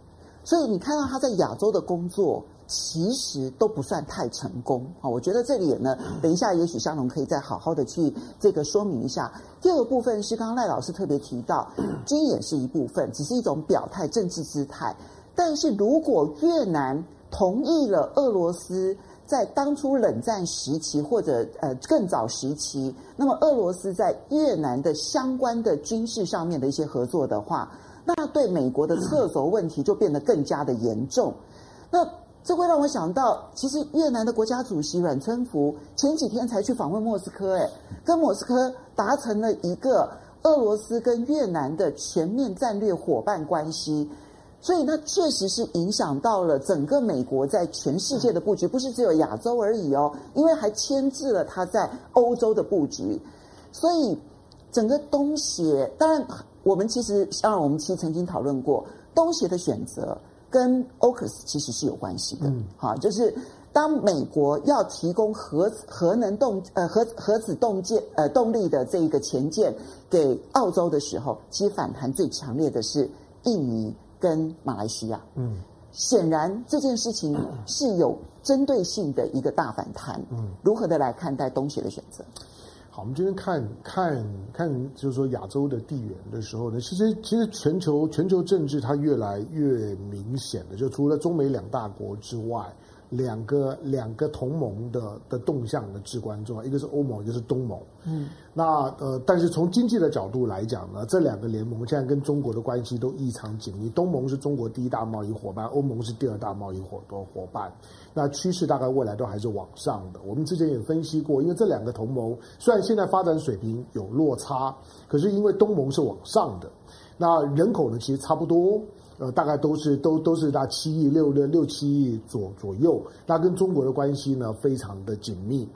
所以你看到他在亚洲的工作其实都不算太成功啊。我觉得这里呢，等一下也许香农可以再好好的去这个说明一下。第二个部分是刚刚赖老师特别提到，军演是一部分，只是一种表态、政治姿态。但是如果越南同意了俄罗斯，在当初冷战时期或者呃更早时期，那么俄罗斯在越南的相关的军事上面的一些合作的话，那对美国的掣肘问题就变得更加的严重。那这会让我想到，其实越南的国家主席阮春福前几天才去访问莫斯科，哎，跟莫斯科达成了一个俄罗斯跟越南的全面战略伙伴关系。所以，那确实是影响到了整个美国在全世界的布局，不是只有亚洲而已哦，因为还牵制了他在欧洲的布局。所以，整个东协，当然，我们其实，像，我们其实曾经讨论过，东协的选择跟 AUKUS 其实是有关系的。嗯，好，就是当美国要提供核核能动呃核核子动舰呃动力的这一个前舰给澳洲的时候，其实反弹最强烈的是印尼。跟马来西亚，嗯，显然这件事情是有针对性的一个大反弹，嗯，如何的来看待东协的选择？好，我们今天看看看，就是说亚洲的地缘的时候呢，其实其实全球全球政治它越来越明显的，就除了中美两大国之外。两个两个同盟的的动向呢至关重要，一个是欧盟，一个是东盟。嗯，那呃，但是从经济的角度来讲呢，这两个联盟现在跟中国的关系都异常紧密。东盟是中国第一大贸易伙伴，欧盟是第二大贸易伙的伙伴。那趋势大概未来都还是往上的。我们之前也分析过，因为这两个同盟虽然现在发展水平有落差，可是因为东盟是往上的，那人口呢其实差不多。呃，大概都是都都是大七亿六六六七亿左左右，那跟中国的关系呢非常的紧密。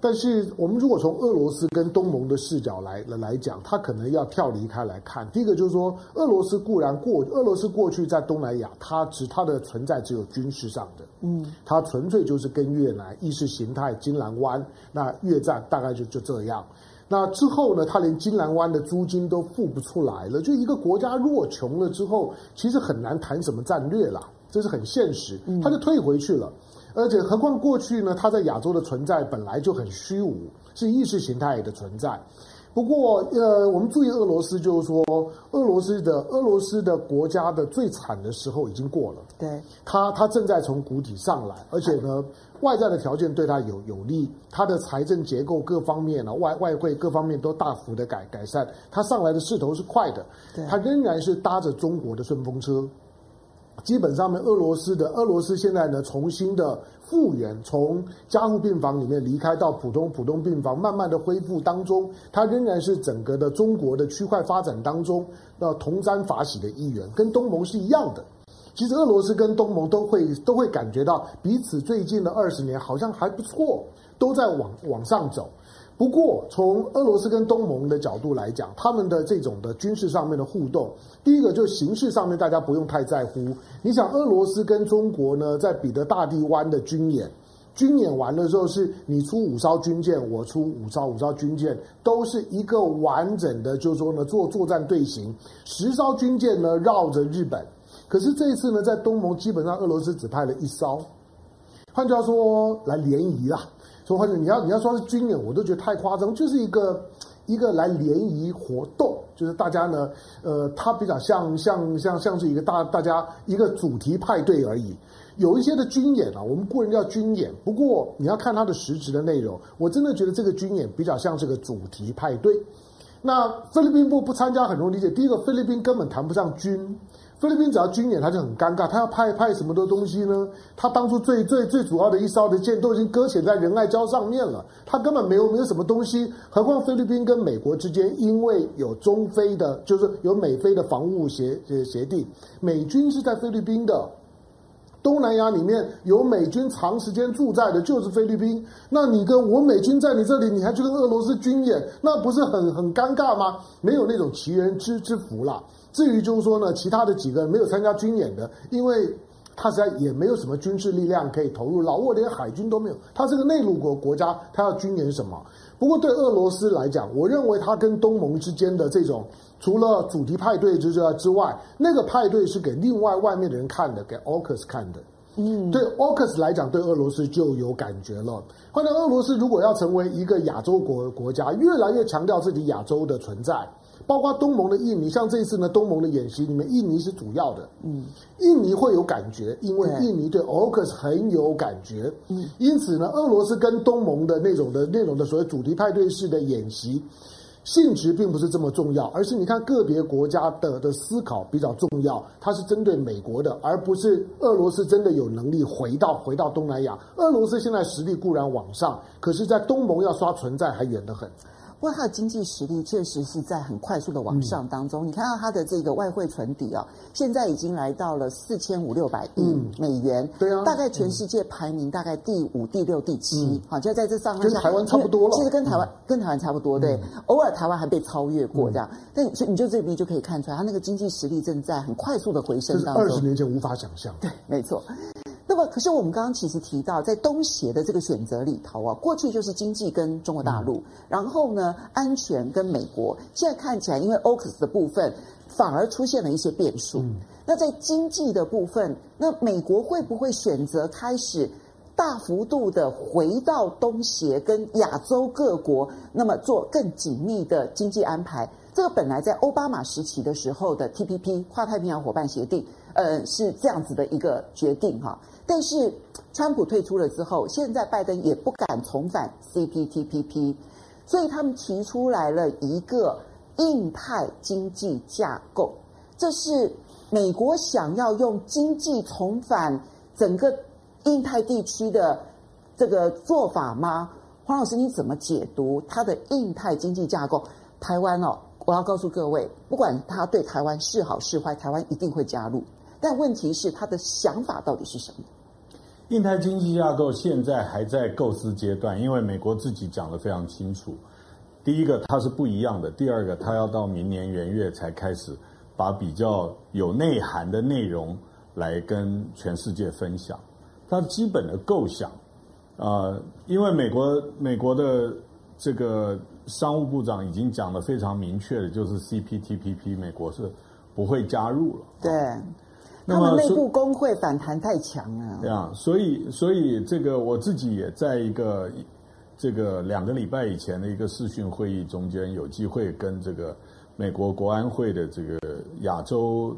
但是我们如果从俄罗斯跟东盟的视角来来讲，它可能要跳离开来看。第一个就是说，俄罗斯固然过俄罗斯过去在东南亚，它只它的存在只有军事上的，嗯，它纯粹就是跟越南意识形态金兰湾那越战大概就就这样。那之后呢，他连金兰湾的租金都付不出来了。就一个国家弱穷了之后，其实很难谈什么战略啦，这是很现实。他就退回去了。而且何况过去呢，它在亚洲的存在本来就很虚无，是意识形态的存在。不过，呃，我们注意俄罗斯，就是说，俄罗斯的俄罗斯的国家的最惨的时候已经过了。对，它它正在从谷底上来，而且呢，外在的条件对它有有利，它的财政结构各方面呢，外外汇各方面都大幅的改改善，它上来的势头是快的。对，它仍然是搭着中国的顺风车。基本上面，俄罗斯的俄罗斯现在呢，重新的。复原，从加护病房里面离开到普通普通病房，慢慢的恢复当中，它仍然是整个的中国的区块发展当中那同沾法喜的一员，跟东盟是一样的。其实俄罗斯跟东盟都会都会感觉到彼此最近的二十年好像还不错，都在往往上走。不过，从俄罗斯跟东盟的角度来讲，他们的这种的军事上面的互动，第一个就是形式上面大家不用太在乎。你想，俄罗斯跟中国呢，在彼得大帝湾的军演，军演完的时候是你出五艘军舰，我出五艘五艘军舰，都是一个完整的，就是说呢，做作战队形，十艘军舰呢绕着日本。可是这一次呢，在东盟基本上俄罗斯只派了一艘，换句话说，来联谊啦。说或者你要你要说是军演，我都觉得太夸张，就是一个一个来联谊活动，就是大家呢，呃，它比较像像像像是一个大大家一个主题派对而已。有一些的军演啊，我们个人叫军演，不过你要看它的实质的内容，我真的觉得这个军演比较像是个主题派对。那菲律宾不不参加很容易理解，第一个菲律宾根本谈不上军。菲律宾只要军演，他就很尴尬。他要派派什么的东西呢？他当初最最最主要的一艘的舰都已经搁浅在仁爱礁上面了，他根本没有没有什么东西。何况菲律宾跟美国之间，因为有中菲的，就是有美菲的防务协协协定，美军是在菲律宾的。东南亚里面有美军长时间驻在的，就是菲律宾。那你跟我美军在你这里，你还去跟俄罗斯军演，那不是很很尴尬吗？没有那种奇人之之福啦。至于就是说呢，其他的几个人没有参加军演的，因为他实在也没有什么军事力量可以投入，老挝连海军都没有，他是个内陆国国家，他要军演什么？不过对俄罗斯来讲，我认为他跟东盟之间的这种，除了主题派对之之外，那个派对是给另外外面的人看的，给 AUKUS 看的。嗯，对 AUKUS 来讲，对俄罗斯就有感觉了。后来俄罗斯如果要成为一个亚洲国国家，越来越强调自己亚洲的存在。包括东盟的印尼，像这一次呢，东盟的演习里面，印尼是主要的。嗯，印尼会有感觉，因为印尼对 AUKUS 很有感觉。嗯，因此呢，俄罗斯跟东盟的那种的、那种的所谓主题派对式的演习，性质并不是这么重要，而是你看个别国家的的思考比较重要，它是针对美国的，而不是俄罗斯真的有能力回到回到东南亚。俄罗斯现在实力固然往上，可是，在东盟要刷存在还远得很。不过它的经济实力确实是在很快速的往上当中。嗯、你看到它的这个外汇存底啊，现在已经来到了四千五六百亿美元。嗯、对啊，大概全世界排名大概第五、第六、第七。好、嗯，就在这上面，跟台湾差不多了。其实跟台湾、嗯、跟台湾差不多，对。嗯、偶尔台湾还被超越过这样，嗯、但所以你就这边就可以看出来，它那个经济实力正在很快速的回升当中。二十年前无法想象。对，没错。那么，可是我们刚刚其实提到，在东协的这个选择里头啊，过去就是经济跟中国大陆，嗯、然后呢，安全跟美国。现在看起来，因为 AUKUS 的部分反而出现了一些变数。嗯、那在经济的部分，那美国会不会选择开始大幅度的回到东协跟亚洲各国，那么做更紧密的经济安排？这个本来在奥巴马时期的时候的 TPP 跨太平洋伙伴协定，呃，是这样子的一个决定哈。但是，川普退出了之后，现在拜登也不敢重返 CPTPP，所以他们提出来了一个印太经济架构。这是美国想要用经济重返整个印太地区的这个做法吗？黄老师，你怎么解读他的印太经济架构？台湾哦，我要告诉各位，不管他对台湾是好是坏，台湾一定会加入。但问题是，他的想法到底是什么？印太经济架构现在还在构思阶段，因为美国自己讲得非常清楚。第一个，它是不一样的；第二个，它要到明年元月才开始把比较有内涵的内容来跟全世界分享。它基本的构想，呃，因为美国美国的这个商务部长已经讲得非常明确的，就是 CPTPP，美国是不会加入了。对。他们内部工会反弹太强了。对啊，所以所以这个我自己也在一个这个两个礼拜以前的一个视讯会议中间，有机会跟这个美国国安会的这个亚洲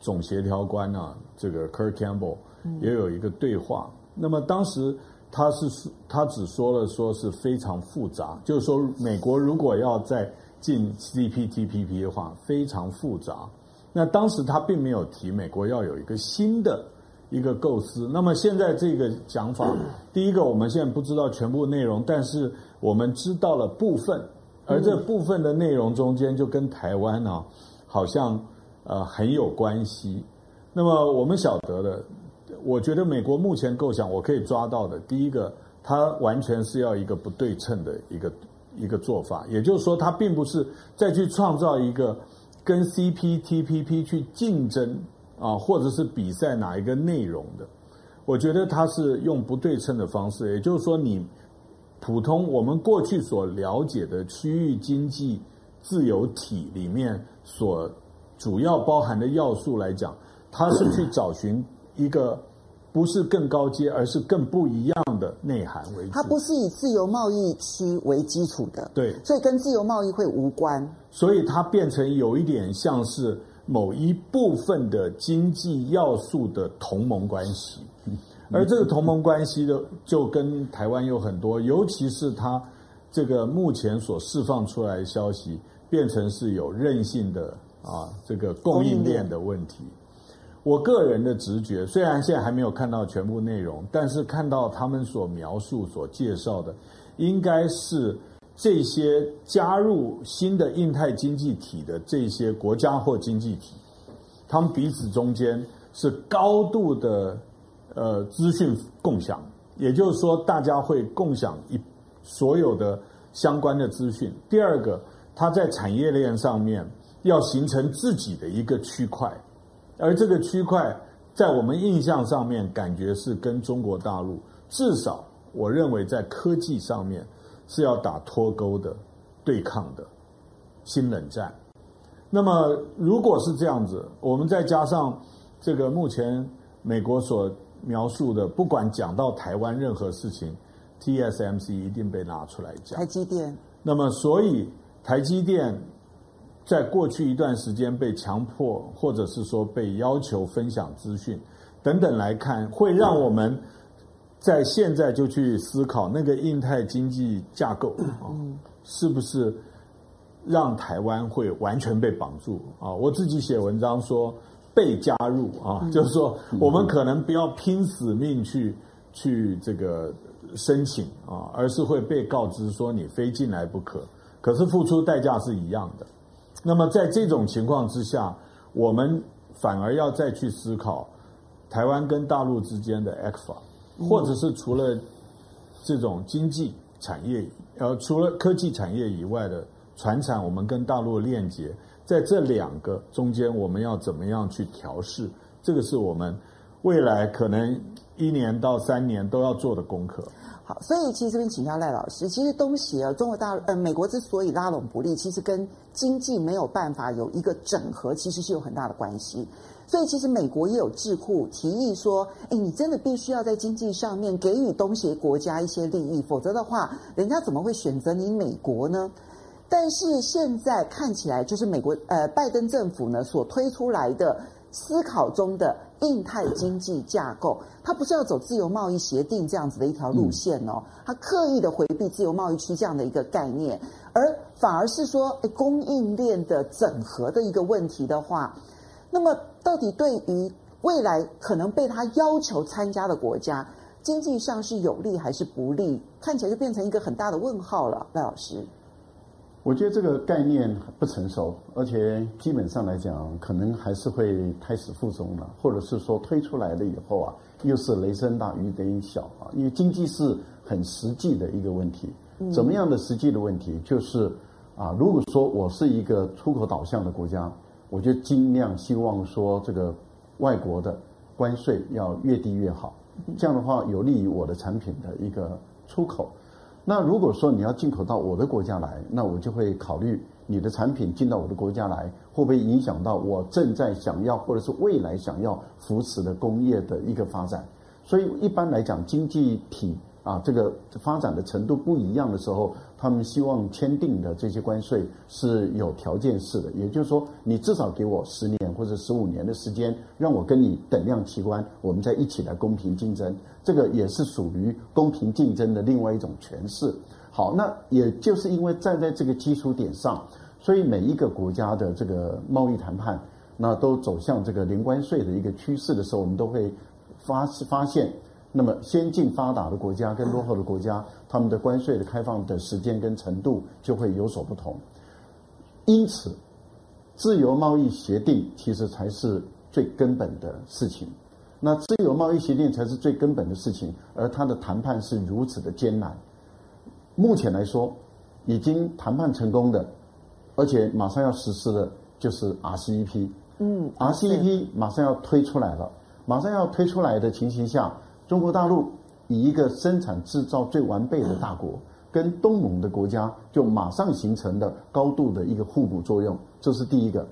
总协调官啊，这个 Kirk Campbell 也有一个对话。嗯、那么当时他是他只说了说是非常复杂，就是说美国如果要再进 CPTPP 的话，非常复杂。那当时他并没有提美国要有一个新的一个构思。那么现在这个讲法，第一个我们现在不知道全部内容，但是我们知道了部分，而这部分的内容中间就跟台湾呢、啊，好像呃很有关系。那么我们晓得的，我觉得美国目前构想我可以抓到的，第一个，它完全是要一个不对称的一个一个做法，也就是说，它并不是再去创造一个。跟 CPTPP 去竞争啊，或者是比赛哪一个内容的？我觉得它是用不对称的方式，也就是说，你普通我们过去所了解的区域经济自由体里面所主要包含的要素来讲，它是去找寻一个。不是更高阶，而是更不一样的内涵为主。它不是以自由贸易区为基础的，对，所以跟自由贸易会无关。所以它变成有一点像是某一部分的经济要素的同盟关系，而这个同盟关系的就跟台湾有很多，尤其是它这个目前所释放出来的消息，变成是有韧性的啊，这个供应链的问题。我个人的直觉，虽然现在还没有看到全部内容，但是看到他们所描述、所介绍的，应该是这些加入新的印太经济体的这些国家或经济体，他们彼此中间是高度的呃资讯共享，也就是说，大家会共享一所有的相关的资讯。第二个，它在产业链上面要形成自己的一个区块。而这个区块，在我们印象上面，感觉是跟中国大陆，至少我认为在科技上面是要打脱钩的、对抗的新冷战。那么，如果是这样子，我们再加上这个目前美国所描述的，不管讲到台湾任何事情，TSMC 一定被拿出来讲。台积电。那么，所以台积电。在过去一段时间被强迫，或者是说被要求分享资讯等等来看，会让我们在现在就去思考那个印太经济架构啊，是不是让台湾会完全被绑住啊？我自己写文章说被加入啊，就是说我们可能不要拼死命去去这个申请啊，而是会被告知说你非进来不可，可是付出代价是一样的。那么在这种情况之下，我们反而要再去思考台湾跟大陆之间的 ECFA，或者是除了这种经济产业，呃，除了科技产业以外的传产，我们跟大陆的链接，在这两个中间，我们要怎么样去调试？这个是我们未来可能一年到三年都要做的功课。好，所以其实这边请教赖老师，其实东协啊，中国大呃，美国之所以拉拢不利，其实跟经济没有办法有一个整合，其实是有很大的关系。所以其实美国也有智库提议说，哎，你真的必须要在经济上面给予东协国家一些利益，否则的话，人家怎么会选择你美国呢？但是现在看起来，就是美国呃拜登政府呢所推出来的。思考中的印太经济架构，它不是要走自由贸易协定这样子的一条路线哦，它刻意的回避自由贸易区这样的一个概念，而反而是说，诶，供应链的整合的一个问题的话，那么到底对于未来可能被他要求参加的国家，经济上是有利还是不利？看起来就变成一个很大的问号了，赖老师。我觉得这个概念不成熟，而且基本上来讲，可能还是会胎死腹中了，或者是说推出来了以后啊，又是雷声大雨点小啊。因为经济是很实际的一个问题，怎么样的实际的问题？就是啊，如果说我是一个出口导向的国家，我就尽量希望说这个外国的关税要越低越好，这样的话有利于我的产品的一个出口。那如果说你要进口到我的国家来，那我就会考虑你的产品进到我的国家来，会不会影响到我正在想要或者是未来想要扶持的工业的一个发展？所以一般来讲，经济体啊这个发展的程度不一样的时候，他们希望签订的这些关税是有条件式的，也就是说，你至少给我十年或者十五年的时间，让我跟你等量齐观，我们再一起来公平竞争。这个也是属于公平竞争的另外一种诠释。好，那也就是因为站在这个基础点上，所以每一个国家的这个贸易谈判，那都走向这个零关税的一个趋势的时候，我们都会发发现，那么先进发达的国家跟落后的国家，他们的关税的开放的时间跟程度就会有所不同。因此，自由贸易协定其实才是最根本的事情。那自由贸易协定才是最根本的事情，而它的谈判是如此的艰难。目前来说，已经谈判成功的，而且马上要实施的，就是 RCEP。嗯，RCEP 马上要推出来了，马上要推出来的情形下，中国大陆以一个生产制造最完备的大国，跟东盟的国家就马上形成了高度的一个互补作用，这是第一个。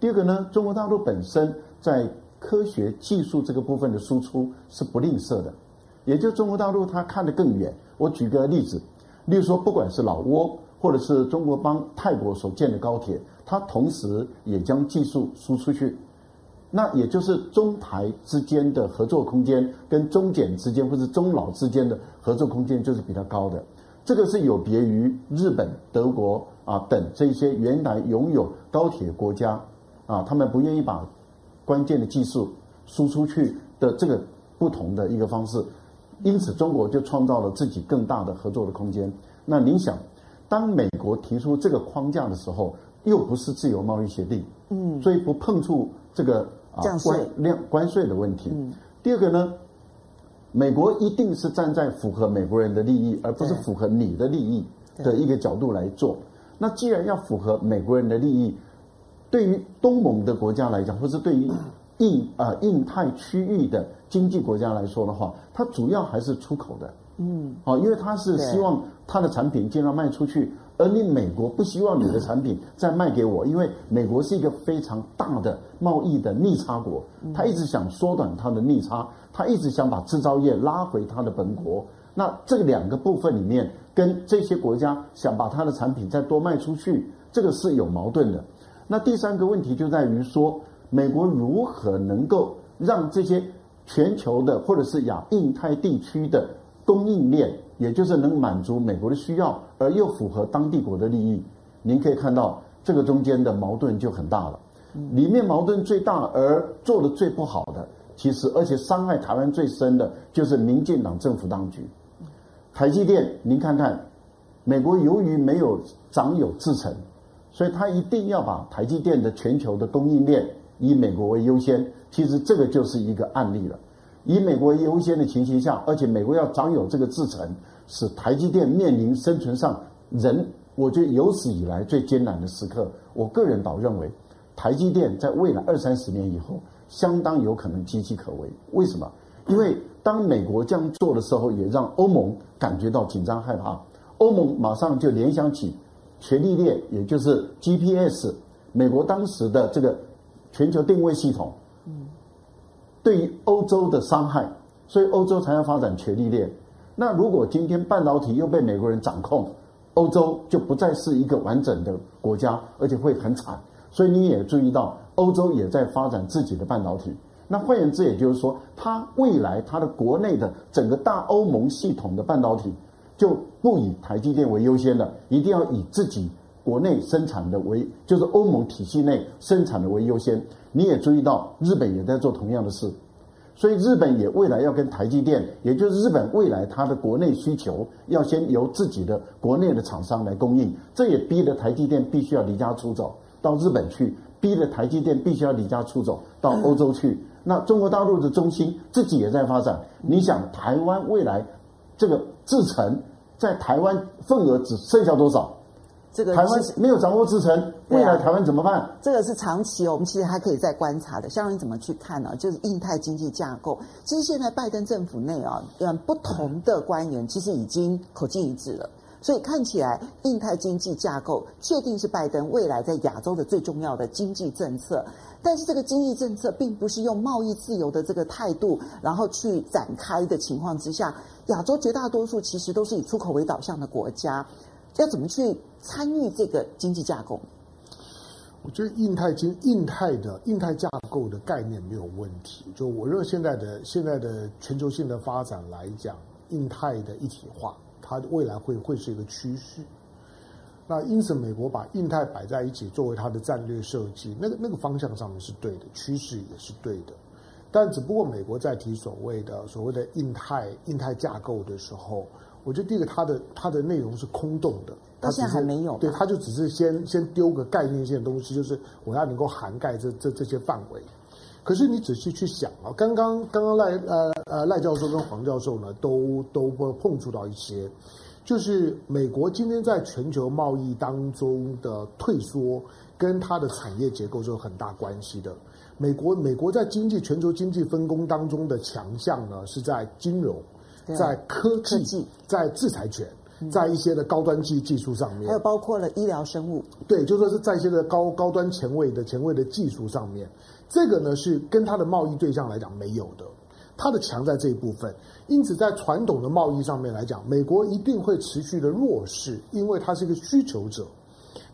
第二个呢，中国大陆本身在科学技术这个部分的输出是不吝啬的，也就中国大陆它看得更远。我举个例子，例如说，不管是老挝或者是中国帮泰国所建的高铁，它同时也将技术输出去。那也就是中台之间的合作空间，跟中检之间或者中老之间的合作空间就是比较高的。这个是有别于日本、德国啊等这些原来拥有高铁国家啊，他们不愿意把。关键的技术输出去的这个不同的一个方式，因此中国就创造了自己更大的合作的空间。那您想，当美国提出这个框架的时候，又不是自由贸易协定，嗯，所以不碰触这个啊关量关税的问题。第二个呢，美国一定是站在符合美国人的利益，而不是符合你的利益的一个角度来做。那既然要符合美国人的利益，对于东盟的国家来讲，或是对于印啊、呃、印太区域的经济国家来说的话，它主要还是出口的，嗯，好，因为它是希望它的产品尽量卖出去，而你美国不希望你的产品再卖给我，因为美国是一个非常大的贸易的逆差国，他一直想缩短它的逆差，他一直想把制造业拉回他的本国。那这两个部分里面，跟这些国家想把他的产品再多卖出去，这个是有矛盾的。那第三个问题就在于说，美国如何能够让这些全球的或者是亚印太地区的供应链，也就是能满足美国的需要，而又符合当地国的利益？您可以看到这个中间的矛盾就很大了。里面矛盾最大而做得最不好的，其实而且伤害台湾最深的，就是民进党政府当局。台积电，您看看，美国由于没有长有制成。所以，他一定要把台积电的全球的供应链以美国为优先。其实，这个就是一个案例了。以美国优先的情形下，而且美国要掌有这个制程，使台积电面临生存上人，我觉得有史以来最艰难的时刻。我个人倒认为，台积电在未来二三十年以后，相当有可能岌岌可危。为什么？因为当美国这样做的时候，也让欧盟感觉到紧张害怕。欧盟马上就联想起。权力链，也就是 GPS，美国当时的这个全球定位系统，对于欧洲的伤害，所以欧洲才要发展权力链。那如果今天半导体又被美国人掌控，欧洲就不再是一个完整的国家，而且会很惨。所以你也注意到，欧洲也在发展自己的半导体。那换言之，也就是说，它未来它的国内的整个大欧盟系统的半导体。就不以台积电为优先了，一定要以自己国内生产的为，就是欧盟体系内生产的为优先。你也注意到，日本也在做同样的事，所以日本也未来要跟台积电，也就是日本未来它的国内需求要先由自己的国内的厂商来供应，这也逼得台积电必须要离家出走到日本去，逼得台积电必须要离家出走到欧洲去。那中国大陆的中心自己也在发展，你想台湾未来？这个制程在台湾份额只剩下多少？这个台湾没有掌握制程，未来台湾怎么办？这个是长期哦，我们其实还可以再观察的。像你怎么去看呢？就是印太经济架构，其实现在拜登政府内啊，嗯，不同的官员其实已经口径一致了。所以看起来，印太经济架构确定是拜登未来在亚洲的最重要的经济政策。但是这个经济政策并不是用贸易自由的这个态度，然后去展开的情况之下，亚洲绝大多数其实都是以出口为导向的国家，要怎么去参与这个经济架构？我觉得印太经印太的印太架构的概念没有问题。就我认为现在的现在的全球性的发展来讲，印太的一体化。它未来会会是一个趋势，那因此美国把印太摆在一起作为它的战略设计，那个那个方向上面是对的，趋势也是对的，但只不过美国在提所谓的所谓的印太印太架构的时候，我觉得第一个它的它的内容是空洞的，它现在还没有，对，它就只是先先丢个概念性的东西，就是我要能够涵盖这这这些范围。可是你仔细去想啊，刚刚刚刚赖呃呃赖教授跟黄教授呢，都都会碰触到一些，就是美国今天在全球贸易当中的退缩，跟它的产业结构是有很大关系的。美国美国在经济全球经济分工当中的强项呢，是在金融，在科技，在制裁权，在一些的高端技技术上面，还有包括了医疗生物，对，就说是在一些的高高端前卫的前卫的技术上面。这个呢是跟它的贸易对象来讲没有的，它的强在这一部分，因此在传统的贸易上面来讲，美国一定会持续的弱势，因为它是一个需求者。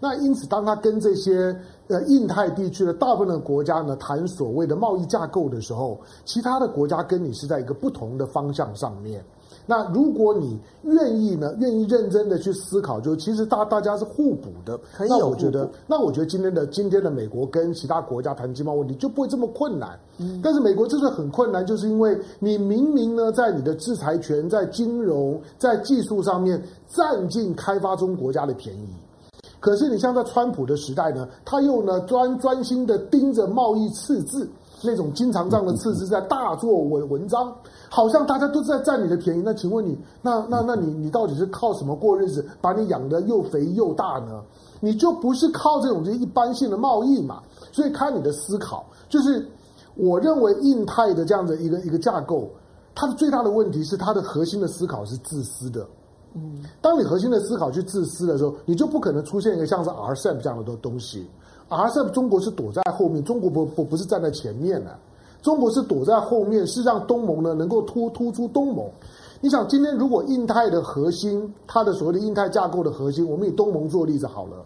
那因此，当他跟这些呃印太地区的大部分的国家呢谈所谓的贸易架构的时候，其他的国家跟你是在一个不同的方向上面。那如果你愿意呢，愿意认真的去思考，就其实大大家是互补的。那我觉得，那我觉得今天的今天的美国跟其他国家谈经贸问题就不会这么困难。嗯。但是美国就是很困难，就是因为你明明呢在你的制裁权、在金融、在技术上面占尽开发中国家的便宜，可是你像在川普的时代呢，他又呢专专心的盯着贸易赤字。那种经常账的赤字在大做文文章，好像大家都在占你的便宜。那请问你，那那那你你到底是靠什么过日子？把你养得又肥又大呢？你就不是靠这种就一般性的贸易嘛？所以看你的思考，就是我认为印太的这样的一个一个架构，它的最大的问题是它的核心的思考是自私的。嗯，当你核心的思考去自私的时候，你就不可能出现一个像是 RCEP 这样的东西。RCEP 中国是躲在后面，中国不不不是站在前面的，中国是躲在后面，是让东盟呢能够突突出东盟。你想，今天如果印太的核心，它的所谓的印太架构的核心，我们以东盟做例子好了，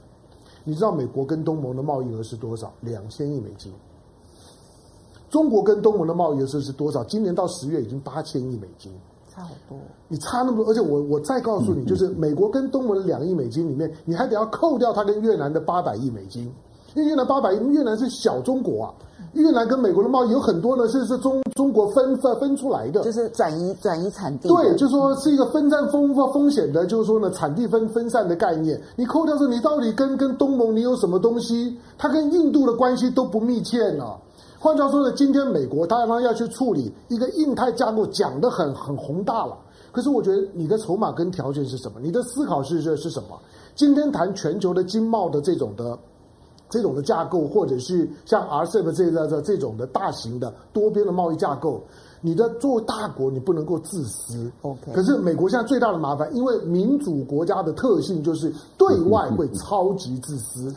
你知道美国跟东盟的贸易额是多少？两千亿美金。中国跟东盟的贸易额是多少？今年到十月已经八千亿美金，差好多。你差那么多，而且我我再告诉你，就是美国跟东盟的两亿美金里面，你还得要扣掉它跟越南的八百亿美金。因为越南八百亿，越南是小中国啊。越南跟美国的贸易有很多呢，是是中中国分分分出来的，就是转移转移产地。对，就是说是一个分散风风险的，就是说呢，产地分分散的概念。你扣掉说，你到底跟跟东盟你有什么东西？它跟印度的关系都不密切呢。换句话说呢，今天美国当然要去处理一个印太架构，讲得很很宏大了。可是我觉得你的筹码跟条件是什么？你的思考是是是什么？今天谈全球的经贸的这种的。这种的架构，或者是像 RCEP 这个这这种的大型的多边的贸易架构，你的作为大国，你不能够自私。OK。可是美国现在最大的麻烦，因为民主国家的特性就是对外会超级自私。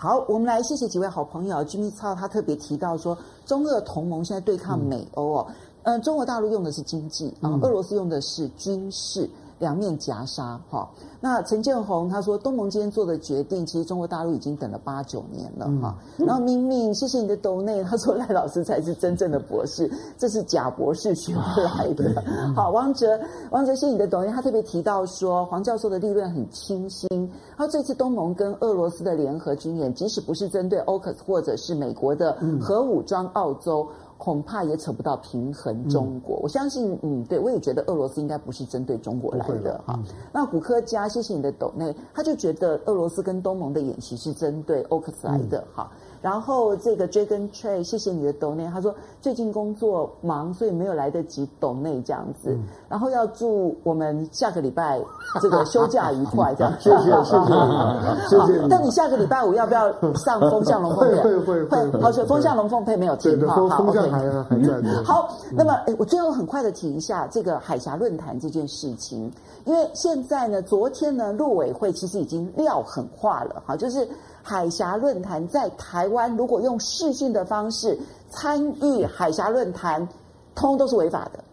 好，我们来谢谢几位好朋友。Jimmy 超他特别提到说，中俄同盟现在对抗美欧哦，嗯、呃，中国大陆用的是经济啊，俄罗斯用的是军事。两面夹杀，哈。那陈建宏他说，东盟今天做的决定，其实中国大陆已经等了八九年了，哈、嗯。然后明明，谢谢你的抖内，他说赖老师才是真正的博士，这是假博士学不来的。好，王哲，王哲，谢谢你的抖内，他特别提到说，黄教授的立论很清新。然后这次东盟跟俄罗斯的联合军演，即使不是针对 AUKUS 或者是美国的核武装澳洲。嗯恐怕也扯不到平衡中国。嗯、我相信，嗯，对，我也觉得俄罗斯应该不是针对中国来的哈。那古科家，谢谢你的抖内，他就觉得俄罗斯跟东盟的演习是针对欧克斯来的哈。然后这个 Dragon Trade，谢谢你的抖内，他说最近工作忙，所以没有来得及抖内这样子。嗯、然后要祝我们下个礼拜这个 休假愉快，这样。谢谢谢谢谢谢。但你下个礼拜五要不要上风向龙凤配？会会会会。好，所以风向龙凤配没有停哈。好，风向还还在。好，那么哎，我最后很快的提一下这个海峡论坛这件事情，因为现在呢，昨天呢，陆委会其实已经料狠化了，哈，就是。海峡论坛在台湾，如果用视讯的方式参与海峡论坛，通通都是违法的。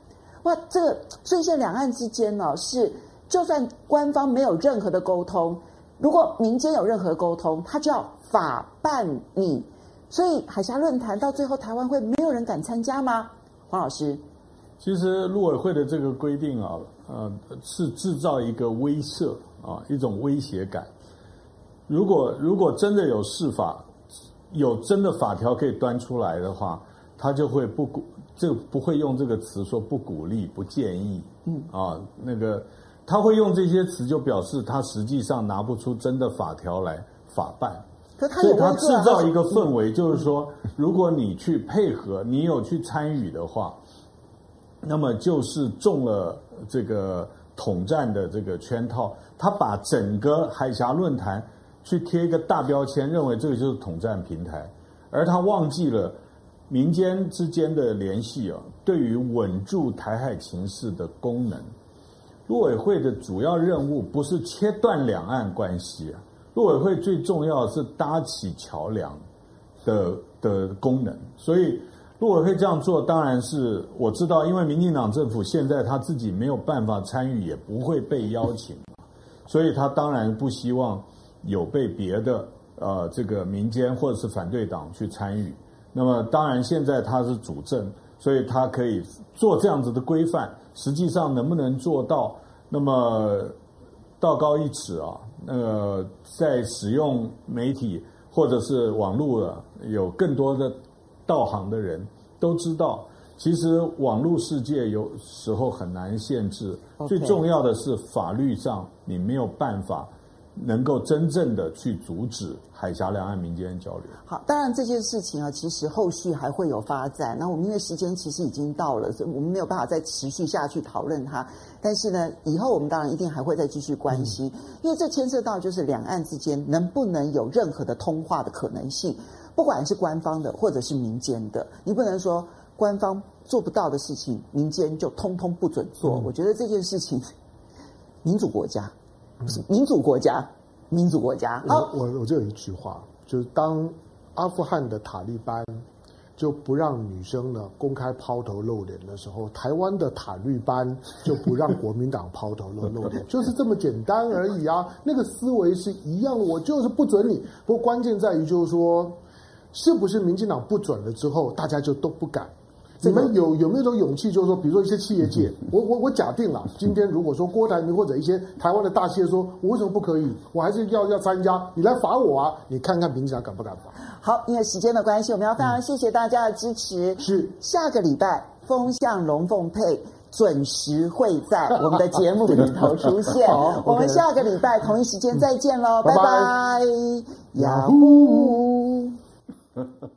哇，这个所以现在两岸之间呢，是就算官方没有任何的沟通，如果民间有任何沟通，他就要法办你。所以海峡论坛到最后，台湾会没有人敢参加吗？黄老师，其实陆委会的这个规定啊，呃，是制造一个威慑啊，一种威胁感。如果如果真的有释法，有真的法条可以端出来的话，他就会不鼓，这不会用这个词说不鼓励、不建议，嗯啊，那个他会用这些词，就表示他实际上拿不出真的法条来法办。可他有他制造一个氛围，就是说，如果你去配合，你有去参与的话，那么就是中了这个统战的这个圈套。他把整个海峡论坛。去贴一个大标签，认为这个就是统战平台，而他忘记了民间之间的联系啊，对于稳住台海情势的功能。陆委会的主要任务不是切断两岸关系啊，陆委会最重要的是搭起桥梁的的功能。所以陆委会这样做，当然是我知道，因为民进党政府现在他自己没有办法参与，也不会被邀请，所以他当然不希望。有被别的呃这个民间或者是反对党去参与，那么当然现在他是主政，所以他可以做这样子的规范。实际上能不能做到？那么道高一尺啊，那个在使用媒体或者是网络的有更多的道行的人都知道，其实网络世界有时候很难限制。最重要的是法律上你没有办法。能够真正的去阻止海峡两岸民间交流。好，当然这件事情啊，其实后续还会有发展。那我们因为时间其实已经到了，所以我们没有办法再持续下去讨论它。但是呢，以后我们当然一定还会再继续关心，嗯、因为这牵涉到就是两岸之间能不能有任何的通话的可能性，不管是官方的或者是民间的，你不能说官方做不到的事情，民间就通通不准做。嗯、我觉得这件事情，民主国家。民主国家，民主国家。我我我就有一句话，就是当阿富汗的塔利班就不让女生呢公开抛头露脸的时候，台湾的塔利班就不让国民党抛头露露脸，就是这么简单而已啊。那个思维是一样的，我就是不准你。不过关键在于就是说，是不是民进党不准了之后，大家就都不敢？你们有有没有种勇气，就是说，比如说一些企业界，我我我假定了，今天如果说郭台铭或者一些台湾的大企业说，我为什么不可以？我还是要要参加，你来罚我啊！你看看民进党敢不敢罚？好，因为时间的关系，我们要非常谢谢大家的支持。嗯、是下个礼拜风向龙凤配准时会在我们的节目里头出现。我们下个礼拜同一时间再见喽，拜拜，呀呼。